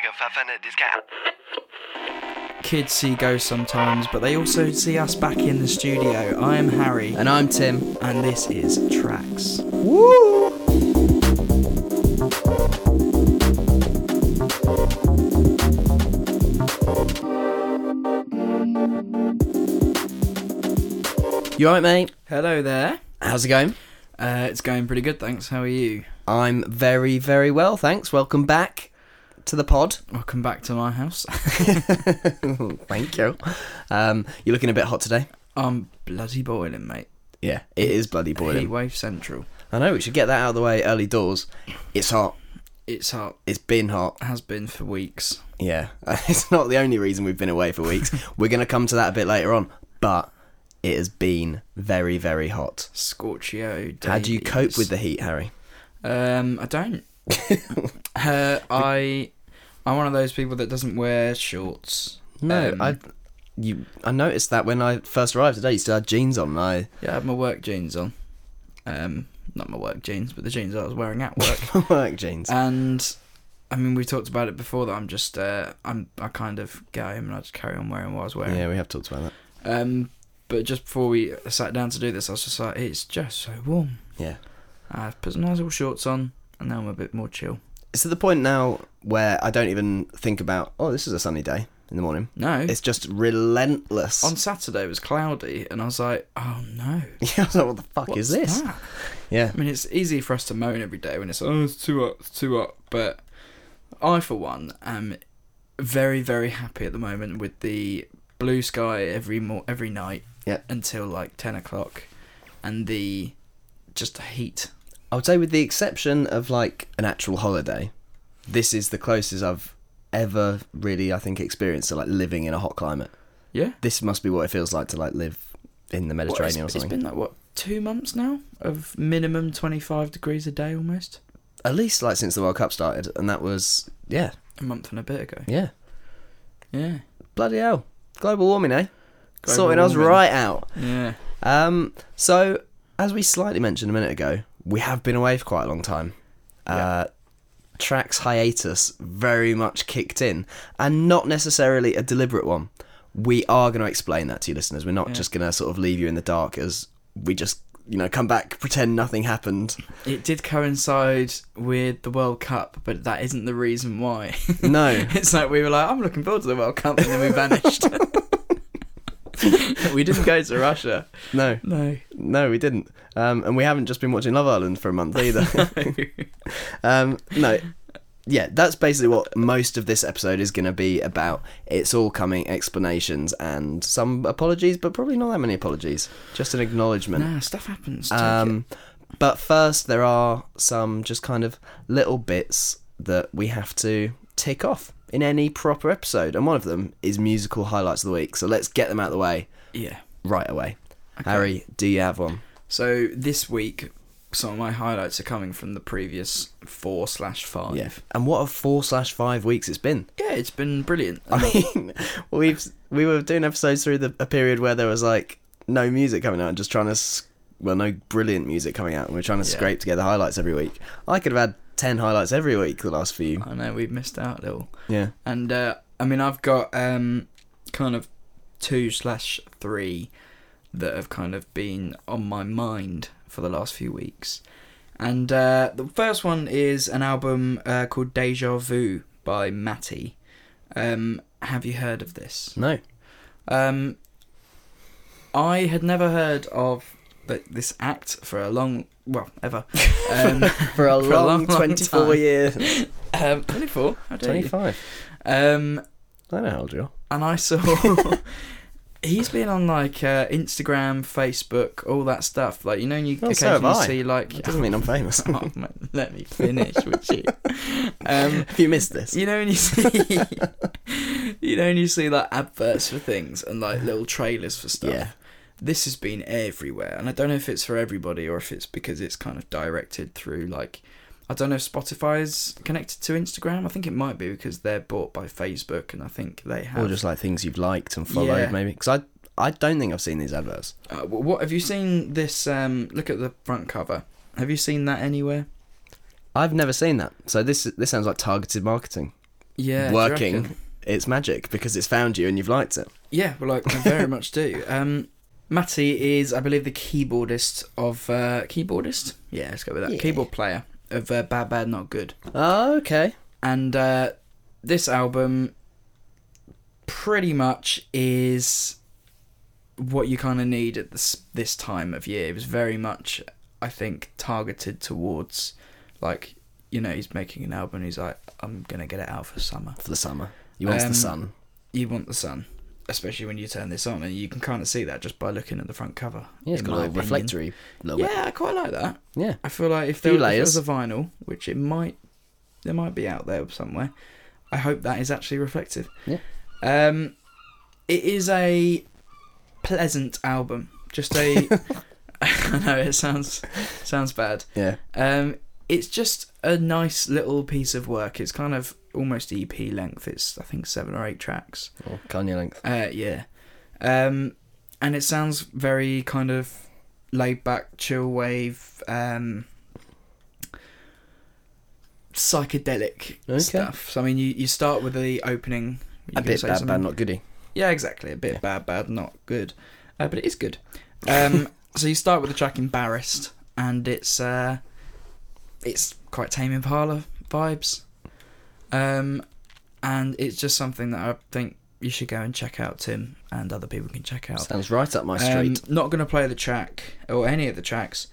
go faffan at this cat. Kids see ghosts sometimes, but they also see us back in the studio. I am Harry, And I'm Tim. and this is Tracks. Woo! You alright, mate? Hello there. How's it going? Uh, it's going pretty good, thanks. How are you? I'm very, very well, thanks. Welcome back to the pod. Welcome back to my house. Thank you. Um, you're looking a bit hot today. I'm bloody boiling, mate. Yeah, it is bloody Heat boiling. wave central. I know, we should get that out of the way early doors. It's hot. It's hot. It's been hot. Has been for weeks. Yeah, it's not the only reason we've been away for weeks. We're going to come to that a bit later on, but it has been very, very hot. Scorchio. How do you cope with the heat, Harry? Um, I don't. uh, I, I'm one of those people that doesn't wear shorts. No, Um, I, you, I noticed that when I first arrived today, you still had jeans on. I Yeah, I had my work jeans on. Um, not my work jeans, but the jeans I was wearing at work. work jeans. and I mean, we talked about it before that I'm just, uh, I'm, I kind of get home and I just carry on wearing what I was wearing. yeah, we have talked about that. Um, but just before we sat down to do this, I was just like, it's just so warm. Yeah, I put some nice little shorts on, and now I'm a bit more chill. It's to the point now where I don't even think about. Oh, this is a sunny day in the morning. No, It's just relentless. on Saturday it was cloudy, and I was like, oh no. yeah, I was like, what the fuck What's is this? that? Yeah, I mean, it's easy for us to moan every day when it's oh, it's too hot, it's too hot. But I, for one, am very, very happy at the moment with the blue sky every mo- every night Yeah. until like ten o'clock, and the just the heat. I would say, with the exception of like an actual holiday, this is the closest I've ever really, I think, experienced to like living in a hot climate. Yeah, This must be what it feels like to like live in the Mediterranean or it's something. been like what two months now of minimum twenty five degrees a day almost. At least like since the World Cup started, and that was yeah, A month and a bit ago. yeah, Yeah, bloody hell, global warming, eh? Global Sorting us warming. right out. yeah. Um, so as we slightly mentioned a minute ago, we have been away for quite a long time. Uh, Tracks hiatus very much kicked in, and not necessarily a deliberate one. We are going to explain that to you, listeners. We're not Yeah. just going to sort of leave you in the dark as we just, you know, come back, pretend nothing happened. It did coincide with the World Cup, but that isn't the reason why. No, it's like we were like, I'm looking forward to the World Cup, and then we vanished. we didn't go to Russia. no, No. no, we didn't. Um, and we haven't just been watching Love Island for a month either. Um, no, yeah, that's basically what most of this episode is going to be about. It's all coming explanations and some apologies, but probably not that many apologies. Just an acknowledgement. nah, stuff happens. Um, but first, there are some just kind of little bits that we have to tick off in any proper episode, and one of them is musical highlights of the week. So let's get them out of the way. Yeah. right away. Okay. Harry, do you have one? So this week, some of my highlights are coming from the previous four slash five. Yeah. And what a four slash five weeks it's been. Yeah, it's been brilliant. I mean, we've we were doing episodes through the a period where there was like no music coming out and just trying to s- well no brilliant music coming out and we're trying to Yeah. scrape together highlights every week. I could have had ten highlights every week the last few. I know we've missed out a little. Yeah. And uh, I mean, I've got um, kind of two slash three that have kind of been on my mind for the last few weeks. And uh, the first one is an album uh, called Deja Vu by Matty. Um, have you heard of this? No. Um, I had never heard of this act for a long, well, ever. Um, For a For a long, long, long twenty four time. years. um, 24, how dare you? Um, I know how old you are. and I saw he's been on like uh, Instagram, Facebook, all that stuff. Like you know, you so occasionally I. see like. That doesn't mean I'm famous. Oh, mate, let me finish with you. Um, Have you missed this? you know when you see, you know when you see like adverts for things and like little trailers for stuff. Yeah. This has been everywhere, and I don't know if it's for everybody or if it's because it's kind of directed through like. I don't know if Spotify is connected to Instagram. I think it might be because they're bought by Facebook, and I think they have. Or just like things you've liked and followed, Yeah. maybe. Because I, I don't think I've seen these adverts. Uh, what have you seen this? Um, look at the front cover. Have you seen that anywhere? I've never seen that. So this this sounds like targeted marketing. Yeah, working, it's magic because it's found you and you've liked it. Yeah, well, like, I very much do. Um, Matty is, I believe, the keyboardist of uh, keyboardist. Yeah, let's go with that. Yeah. Keyboard player of uh, Bad Bad Not Good, Oh, okay. and uh, this album pretty much is what you kind of need at this this time of year. It was very much, I think, targeted towards like you know he's making an album. He's like, I'm gonna get it out for summer. For the summer, you want Um, the sun. You want the sun, especially when you turn this on, and you can kind of see that just by looking at the front cover. Yeah, it's got a little reflectory little bit. Yeah, I quite like that. Yeah. I feel like if there, if there was a vinyl, which it might, there might be out there somewhere. I hope that is actually reflective. Yeah. Um, it is a pleasant album. Just a. I know it sounds sounds bad. Yeah. Um, it's just a nice little piece of work. It's kind of almost EP length. It's I think seven or eight tracks. Or Kanye length. Uh, yeah. Um, and it sounds very kind of laid back, chill wave, um, psychedelic Okay. stuff. So I mean, you, you start with the opening. you A bit bad, something? bad, not goody. Yeah, exactly. A bit Yeah. bad, bad, not good, uh, but it is good. Um, so you start with the track "Embarrassed," and it's uh, it's quite Tame Impala vibes, um, and it's just something that I think you should go and check out, Tim, and other people can check out. Sounds right up my Um, street. not going to play the track or any of the tracks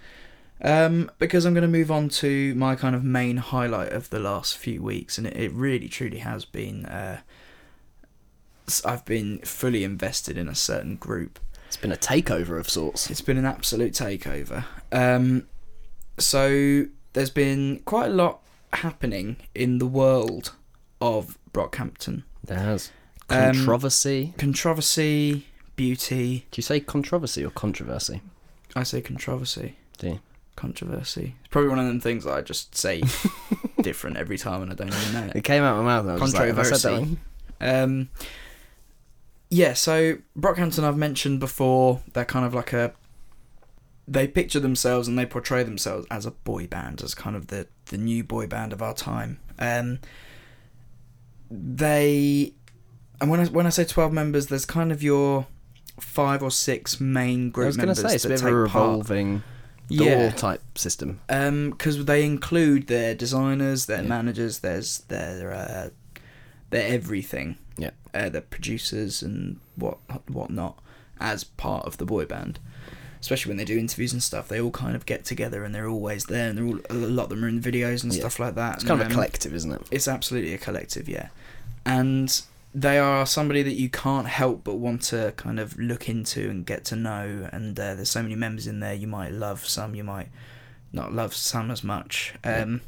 um, because I'm going to move on to my kind of main highlight of the last few weeks, and it, it really truly has been. Uh, I've been fully invested in a certain group. it's been a takeover of sorts. It's been an absolute takeover. Um, so there's been quite a lot happening in the world of Brockhampton. There has. Um, Controversy. Controversy, beauty. Do you say controversy or controversy? I say controversy. Do you? Controversy. It's probably one of them things that I just say different every time and I don't even know It it. came out of my mouth. And I was just like, have I said that Controversy. Um, yeah, so Brockhampton I've mentioned before, they're kind of like a. They picture themselves and they portray themselves as a boy band, as kind of the, the new boy band of our time. Um, they. And when I, when I say 12 members, there's kind of your five or six main group I was going to members say it's a that bit of a take part. door Yeah. type system. Um, because they include their designers, their Yeah. managers, there's their uh, their everything. Yeah. Uh, their producers and what whatnot as part of the boy band. Especially when they do interviews and stuff, they all kind of get together and they're always there, and they're all a lot of them are in videos and Yeah. stuff like that. It's kind of a um, collective, isn't it? It's absolutely a collective, yeah. And they are somebody that you can't help but want to kind of look into and get to know. And uh, there's so many members in there. You might love some, you might not love some as much. Um,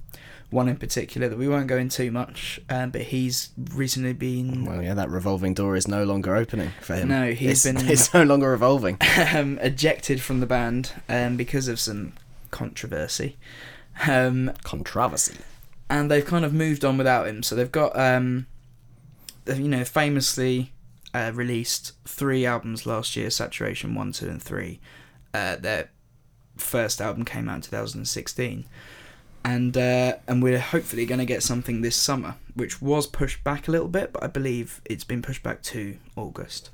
One in particular that we won't go into much, um, but he's recently been Well, yeah, that revolving door is no longer opening for him. No, he's it's, been- It's no longer revolving. um, ejected from the band um, because of some controversy. Um, Controversy. and they've kind of moved on without him. So they've got, um, you know, famously uh, released three albums last year: Saturation One, Two, and Three. Uh, their first album came out in 2016, and uh, and we're hopefully going to get something this summer, which was pushed back a little bit, but I believe it's been pushed back to August.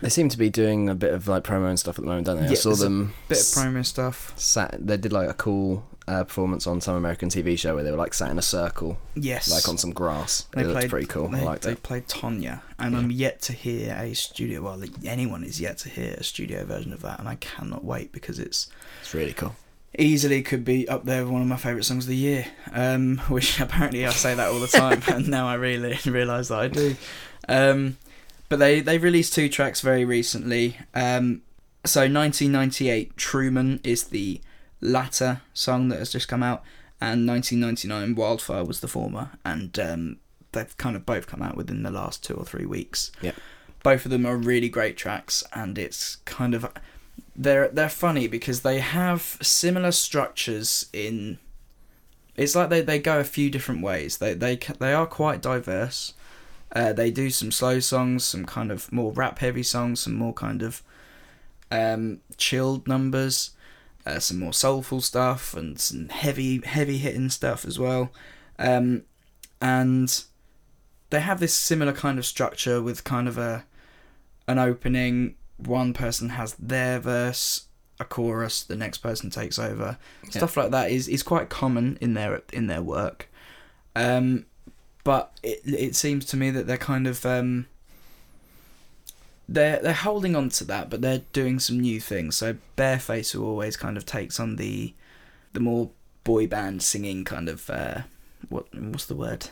They seem to be doing a bit of like promo and stuff at the moment, don't they? I saw them Bit of promo stuff. sat. They did like a cool uh, performance on some American TV show where they were like sat in a circle, Yes, like on some grass. They it looked played- pretty cool. They, I liked they it. played Tonya, and Yeah. I'm yet to hear a studio. Well, anyone is yet to hear a studio version of that, and I cannot wait because it's It's really cool. Easily could be up there with one of my favourite songs of the year. Um, which apparently I say that all the time, and now I really realise that I do. Um, but they they released two tracks very recently. Um, so 1998, Truman is the latter song that has just come out, and 1999, Wildfire was the former, and um, they've kind of both come out within the last two or three weeks. Yep. Both of them are really great tracks, and it's kind of they're they're funny because they have similar structures in. It's like they, they go a few different ways. They they they are quite diverse. Uh, they do some slow songs, some kind of more rap heavy songs, some more kind of um, chilled numbers, uh, some more soulful stuff, and some heavy heavy hitting stuff as well. Um, and they have this similar kind of structure with kind of a an opening. One person has their verse, a chorus. The next person takes over. Stuff like that is is quite common in their in their work. Um, but it it seems to me that they're kind of um, they're they're holding on to that, but they're doing some new things. So Bearface, who always kind of takes on the the more boy band singing kind of uh, what what's the word?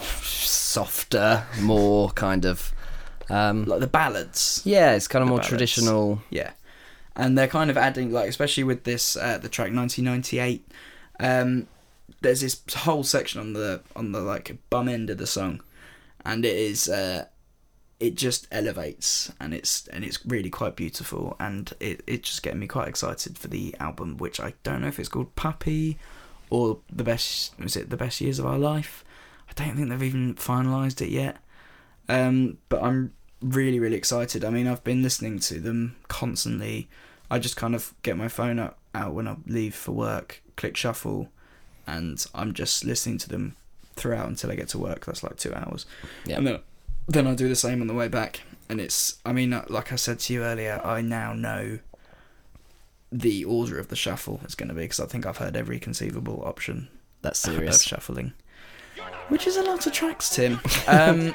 Softer, more kind of. Um, Like the ballads. yeah, it's kind of more ballads. traditional. Yeah, and they're kind of adding like, especially with this uh, the track 1998. Um, there's this whole section on the on the like bum end of the song, and it is uh, it just elevates and it's and it's really quite beautiful and it it just getting me quite excited for the album, which I don't know if it's called Puppy or the best is it the best years of our life. I don't think they've even finalised it yet. Um, but I'm really really excited. I mean, I've been listening to them constantly. I just kind of get my phone out, out when I leave for work, click shuffle, and I'm just listening to them throughout until I get to work. That's like two hours, Yeah. and then then I do the same on the way back. And it's, I mean, uh, like I said to you earlier, I now know the order of the shuffle is going to be because I think I've heard every conceivable option That's of serious. shuffling, which is a lot of tracks, Tim. Um,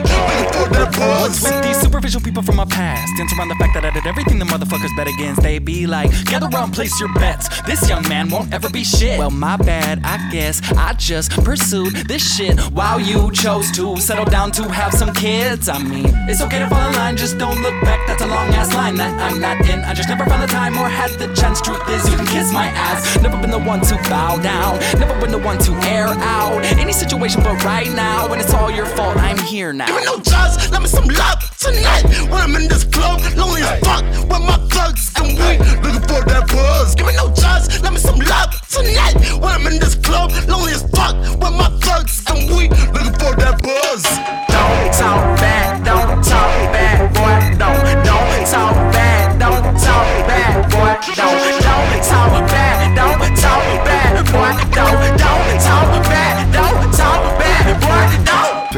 What's with these superficial people from my past? Dance around the fact that I did everything the motherfuckers bet against. They be like, gather round, place your bets. This young man won't ever be shit. Well, my bad, I guess. I just pursued this shit while you chose to settle down to have some kids. I mean, it's okay to fall in line, just don't look back. That's a long ass line that I'm not in. I just never found the time or had the chance. Truth is, you can kiss my ass. Never been the one to bow down, never been the one to air out any situation, but right now, when it's all your fault, I'm here now. Give me no trust, let me some love tonight when I'm in this club. Lonely as fuck with my thugs and we looking for that buzz. Give me no trust, let me some love tonight when I'm in this club. Lonely as fuck with my thugs and we looking for that buzz. Don't talk bad, don't talk bad, boy. Don't, don't talk bad, don't talk bad, boy. Don't, don't talk bad, don't talk bad, boy. Don't, don't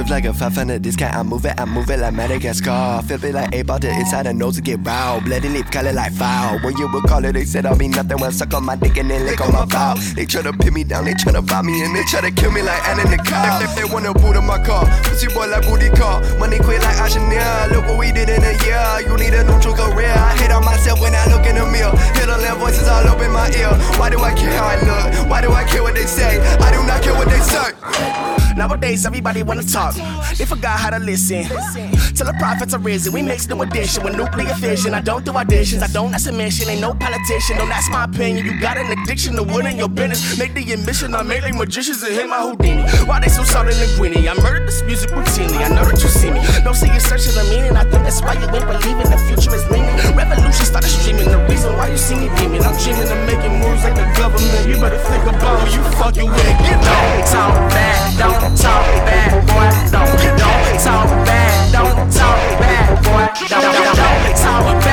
Like a 500, this guy, I move it, I move it like Madagascar. Flip it like a to inside the nose to get raw. Bloody lip, call it like foul. When you would call it, they said I'll be nothing. When suck on my dick and then lick on my bow. They try to pin me down, they try to buy me, and they try to kill me like Anna Nicole. If they wanna boot in my car, pussy boy like booty car. Money quit like Chanel. Look what we did in a year. You need a neutral career. I hate on myself when I look in the mirror. Little voices all up in my ear. Why do I care how I look? Why do I care what they say? I do not care what they say. Nowadays, everybody wanna talk. They forgot how to listen. Till the prophets are risen, we mix new addition with nuclear fission. I don't do auditions, I don't ask a mission. Ain't no politician, don't ask my opinion. You got an addiction to in your business. Make the admission, I make like magicians and hit my Houdini. Why they so solid and greeny? I murdered this music routinely. I know that you see me. Don't see you searching the meaning. I think that's why you ain't believing the future is leaning. Revolution started streaming. The reason why you see me beaming. I'm dreaming of making moves like the government. You better think about who you fucking with. Get. Don't talk bad, don't talk bad, boy. Don't, don't talk bad, don't talk bad, boy. Don't, don't, talk bad,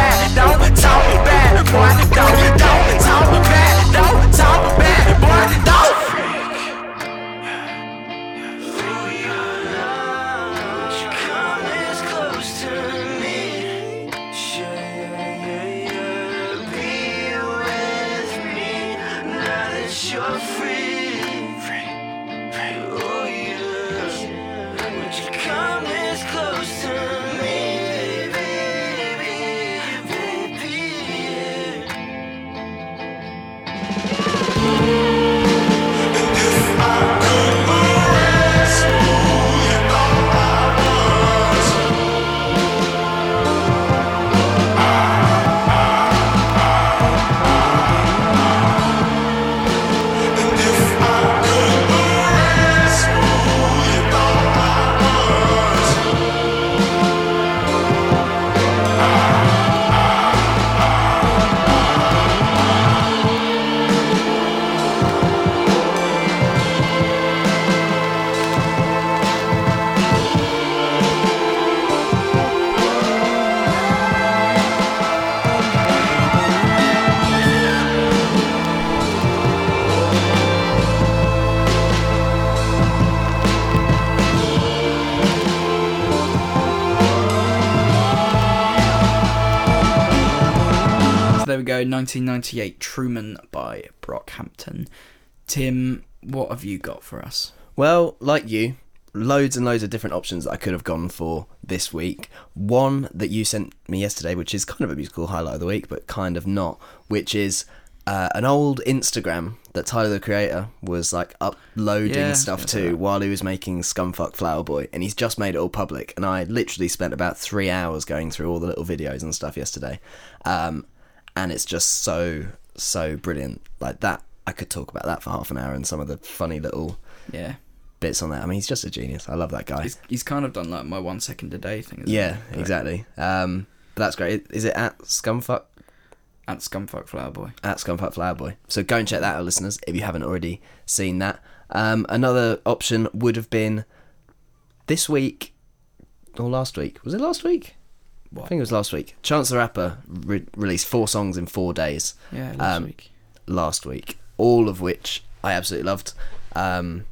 go. 1998 Truman by Brockhampton. Tim, what have you got for us? Well, like you, loads and loads of different options that I could have gone for this week. One that you sent me yesterday, which is kind of a musical highlight of the week, but kind of not, which is uh, an old Instagram that Tyler the Creator was like uploading Yeah, stuff to while he was making Scumfuck Flower Boy, and he's just made it all public. And I literally spent about three hours going through all the little videos and stuff yesterday, um, and it's just so so brilliant. Like that, I could talk about that for half an hour and some of the funny little Yeah. bits on that. I mean, he's just a genius. I love that guy. He's, he's kind of done like my one second a day thing. isn't Yeah? But exactly. Um, but that's great. Is it at Scumfuck At Scumfuck Flower Boy. at Scumfuck Flower Boy? So go and check that out, listeners, if you haven't already seen that. Um, another option would have been this week or last week. Was it last week? I think it was last week. Chance the Rapper re- released four songs in four days Yeah, last Um, week. last week, all of which I absolutely loved. Um,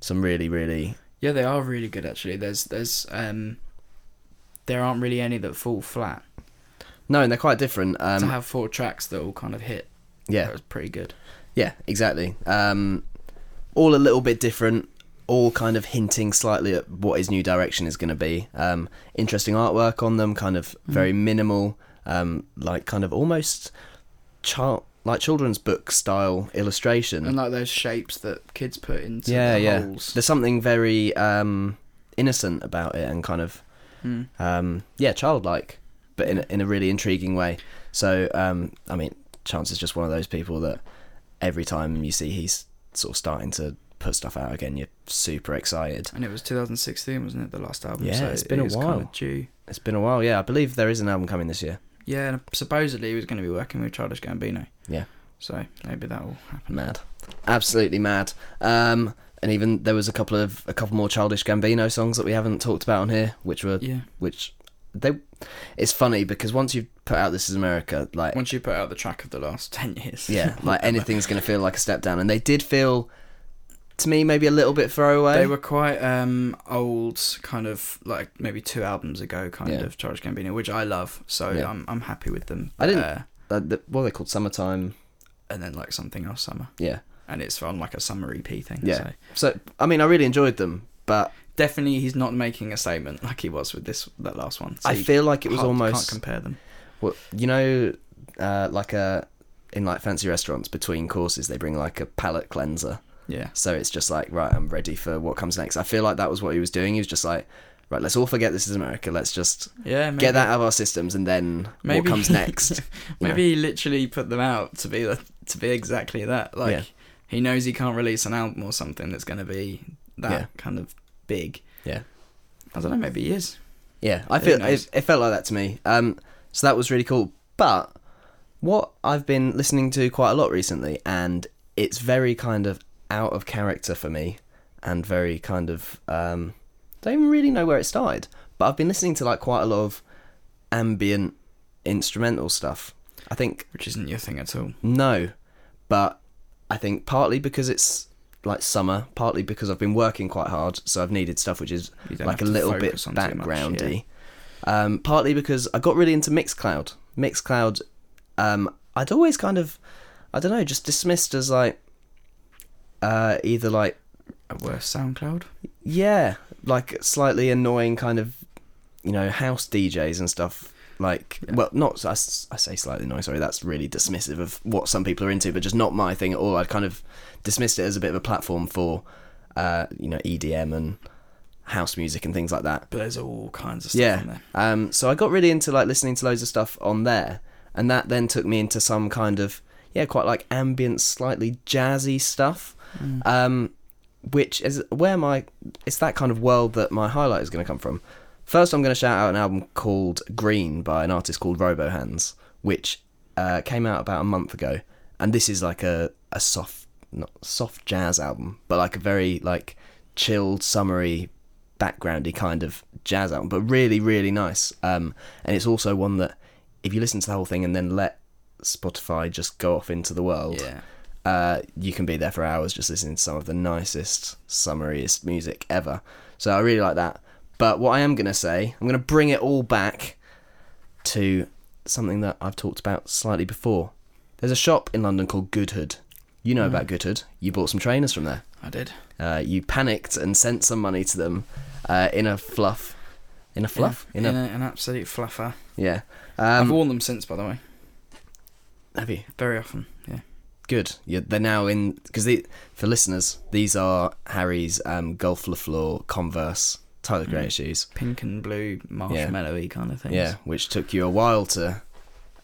some really, really Yeah, they are really good actually. There's there's um there aren't really any that fall flat. no, and they're quite different. Um, to have four tracks that all kind of hit, yeah, that was pretty good. Yeah, exactly. Um, all a little bit different, all kind of hinting slightly at what his new direction is going to be. Um, interesting artwork on them, kind of very minimal, um, like kind of almost child like children's book style illustration. And like those shapes that kids put into yeah, the yeah. holes. There's something very um, innocent about it, and kind of Mm. um, yeah, childlike, but in a, in a really intriguing way. So, um, I mean, Chance is just one of those people that every time you see he's sort of starting to put stuff out again, you're super excited. And it was 2016, wasn't it? The last album. Yeah, so it's been a while. Kind of due. It's been a while, yeah. I believe there is an album coming this year. Yeah, and supposedly he was going to be working with Childish Gambino. Yeah. So maybe that will happen. Mad, absolutely mad. Um, and even there was a couple of a couple more childish Gambino songs that we haven't talked about on here, which were Yeah. which they. It's funny because once you've put out "This Is America," like Once you put out the track of the last 10 years. yeah, like anything's going to feel like a step down. And they did feel, to me, maybe a little bit throwaway. They were quite um, old, kind of like maybe two albums ago, kind Yeah. of Childish Gambino, which I love. So Yeah. I'm I'm happy with them. I didn't- Uh, uh, the, what are they called? Summertime. and then like something else summer, Yeah, and it's on like a summer EP thing. yeah. So. So I mean, I really enjoyed them, but Definitely, he's not making a statement like he was with this that last one. So I feel like it was almost can't compare them. Well, you know, uh, like a in like fancy restaurants between courses, they bring like a palate cleanser. Yeah, So it's just like, right, I'm ready for what comes next. I feel like that was what he was doing. He was just like, right, let's all forget this is America. Let's just yeah. Maybe, get that out of our systems, and then Maybe what comes next? maybe he literally put them out to be the, to be exactly that. Like Yeah. he knows he can't release an album or something that's going to be that Yeah. kind of big. Yeah. I don't know. Maybe he is. Yeah, I Who feel it, it felt like that to me. Um, so that was really cool. But what I've been listening to quite a lot recently, and it's very kind of out of character for me, and very kind of um, don't even really know where it started. But I've been listening to like quite a lot of ambient instrumental stuff. I think Which isn't your thing at all. no, but I think partly because it's like summer, partly because I've been working quite hard, so I've needed stuff which is like a little bit on much, backgroundy. Um, partly because I got really into Mixcloud. Mixcloud, um, I'd always kind of, I don't know, just dismissed as like uh, either like A worse SoundCloud. yeah, like slightly annoying kind of, you know, house DJs and stuff. Like, Yeah. well, not I, I say slightly annoying. Sorry, that's really dismissive of what some people are into, but just not my thing at all. I'd kind of dismissed it as a bit of a platform for, uh, you know, EDM and house music and things like that. But there's all kinds of stuff Yeah. Um, so I got really into like listening to loads of stuff on there, and that then took me into some kind of yeah, quite like ambient, slightly jazzy stuff. Mm. Um, which is where my it's that kind of world that my highlight is going to come from. First, I'm going to shout out an album called Green by an artist called Robohands, which uh, came out about a month ago, and this is like a a soft not soft jazz album, but like a very like chilled, summery, backgroundy kind of jazz album, but really really nice. Um, and it's also one that if you listen to the whole thing and then let Spotify just go off into the world, Yeah. Uh, you can be there for hours just listening to some of the nicest, summariest music ever. So I really like that. But what I am going to say, I'm going to bring it all back to something that I've talked about slightly before. There's a shop in London called Goodhood. You know about Goodhood. You bought some trainers from there. I did. Uh, you panicked and sent some money to them uh, in a fluff. In a fluff? In in a, a, an absolute fluffer. yeah. I've Um, worn them since, by the way. have you? Very often. Yeah. Good. Yeah, they're now in because for listeners, these are Harry's um, Golf le Fleur Converse Tyler Mm. Creator shoes. Pink and blue, marshmallowy kind of things. Yeah, which took you a while to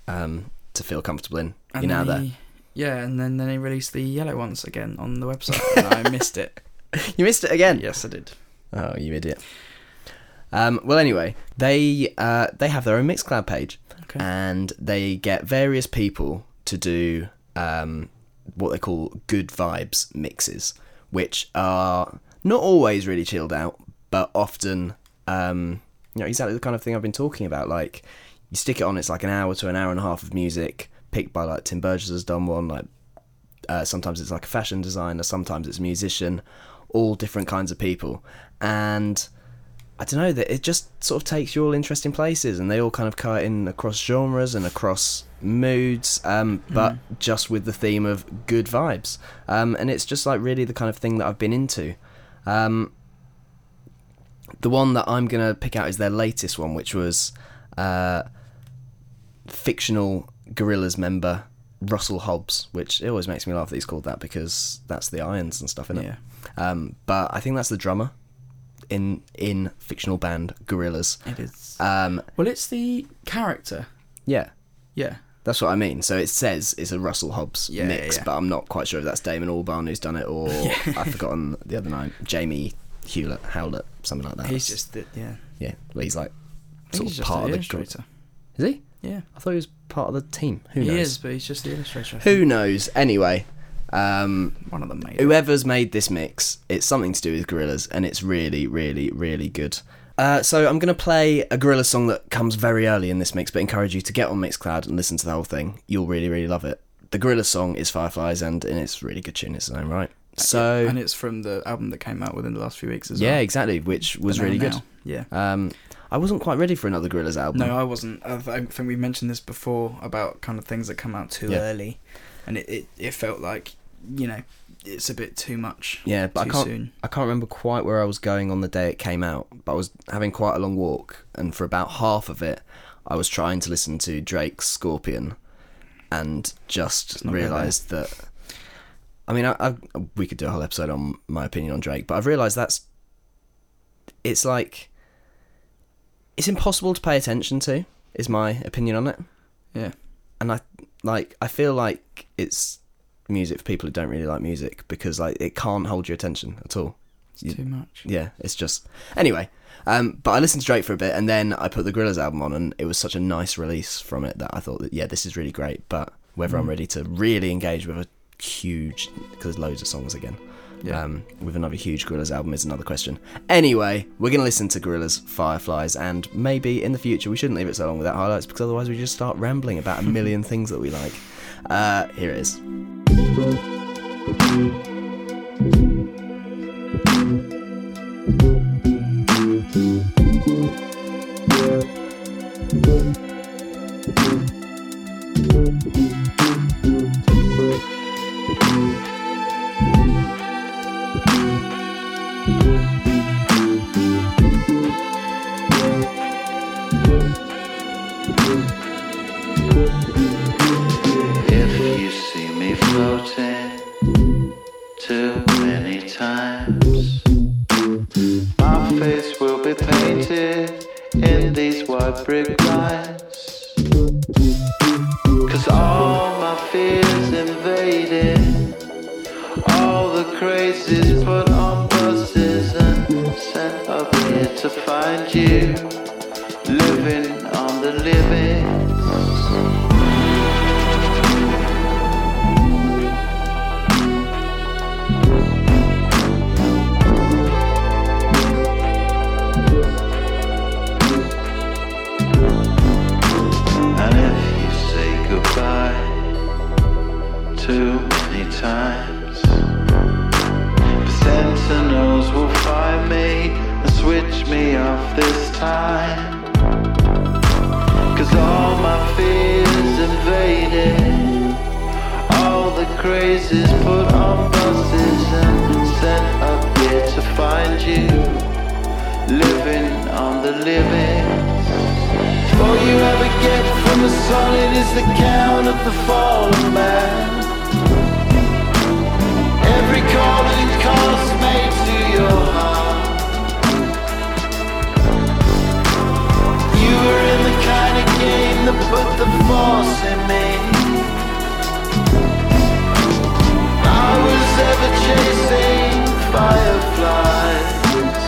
um, to feel comfortable in. And You're now there. Yeah, and then, then they released the yellow ones again on the website, and I missed it. You missed it again. Yes, I did. Oh, you idiot. Um, well, anyway, they uh, they have their own Mixcloud page, Okay. and they get various people to do um, what they call good vibes mixes, which are not always really chilled out, but often um, you know exactly the kind of thing I've been talking about. Like you stick it on, it's like an hour to an hour and a half of music picked by like Tim Burgess has done one. Like uh, sometimes it's like a fashion designer, sometimes it's a musician, all different kinds of people, and I don't know that it just sort of takes you all interesting places, and they all kind of cut in across genres and across moods, um, but just with the theme of good vibes, um, and it's just like really the kind of thing that I've been into. Um, the one that I'm gonna pick out is their latest one, which was uh, fictional Gorillaz member Russell Hobbs, which it always makes me laugh that he's called that because that's the Irons and stuff in it. Yeah. Um, but I think that's the drummer in in fictional band Gorillaz. It is. Um, well, it's the character. yeah, Yeah. that's what I mean. So it says it's a Russell Hobbs Yeah, mix, yeah, yeah. but I'm not quite sure if that's Damon Albarn who's done it or I've forgotten the other name, Jamie Hewlett, Howlett, something like that. He's just the, yeah. yeah, well, he's like sort he's of part the of the illustrator. Is he? Yeah. I thought he was part of the team. Who he knows? is, but he's just the illustrator. Who knows? Anyway, um, One of them made it. whoever's made this mix, it's something to do with Gorillaz, and it's really, really, really good. Uh, so I'm going to play a gorilla song that comes very early in this mix, but encourage you to get on Mixcloud and listen to the whole thing. You'll really, really love it. The gorilla song is Fireflies, and, and it's a really good tune in its own right. So and it's from the album that came out within the last few weeks as well. yeah, exactly, which was really good. now, Yeah. Um, I wasn't quite ready for another Gorillaz album. No, I wasn't. I th- I think we mentioned this before about kind of things that come out too Yeah. early, and it, it, it felt like you know it's a bit too much. Yeah, but too I can't. soon. I can't remember quite where I was going on the day it came out, but I was having quite a long walk, and for about half of it, I was trying to listen to Drake's Scorpion, and just not go there. realised that. I mean, I, I we could do a whole episode on my opinion on Drake, but I've realised that's. It's like. It's impossible to pay attention to. Is my opinion on it, Yeah. and I like. I feel like it's music for people who don't really like music because like it can't hold your attention at all. It's You- too much. Yeah, it's just anyway. Um, but I listened to Drake for a bit, and then I put the Gorillaz album on, and it was such a nice release from it that I thought that yeah, this is really great. But whether I'm Mm. ready to really engage with a huge, because there's loads of songs again, Yeah. um, with another huge Gorillaz album is another question. Anyway, we're gonna listen to Gorillaz Fireflies, and maybe in the future we shouldn't leave it so long without highlights because otherwise we just start rambling about a million things that we like. Uh, here it is. crazes put on buses and sent up here to find you. Living on the living. All you ever get from the solid is the count of the fallen man. Every call that calls made to your heart. You were in the kind of game that put the force in me. Ever chasing fireflies.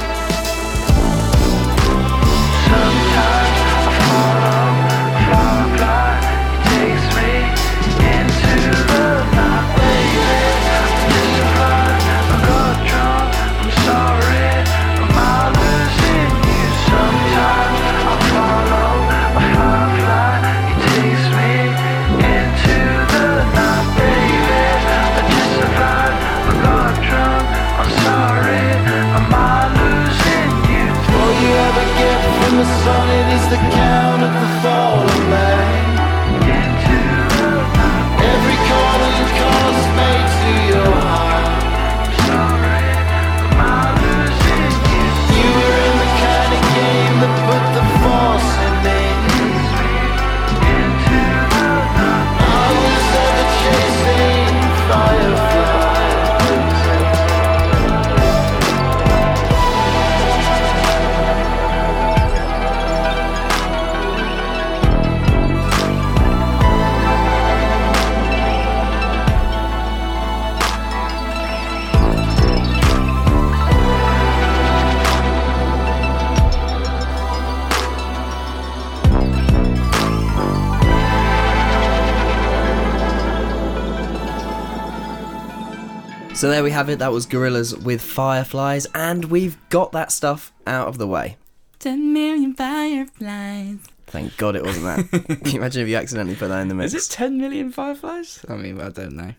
So there we have it. That was Gorillaz with Fireflies, and we've got that stuff out of the way. Ten million fireflies. Thank God it wasn't that. Can you imagine if you accidentally put that in the mix? Is it 10 million fireflies? I mean, I don't know.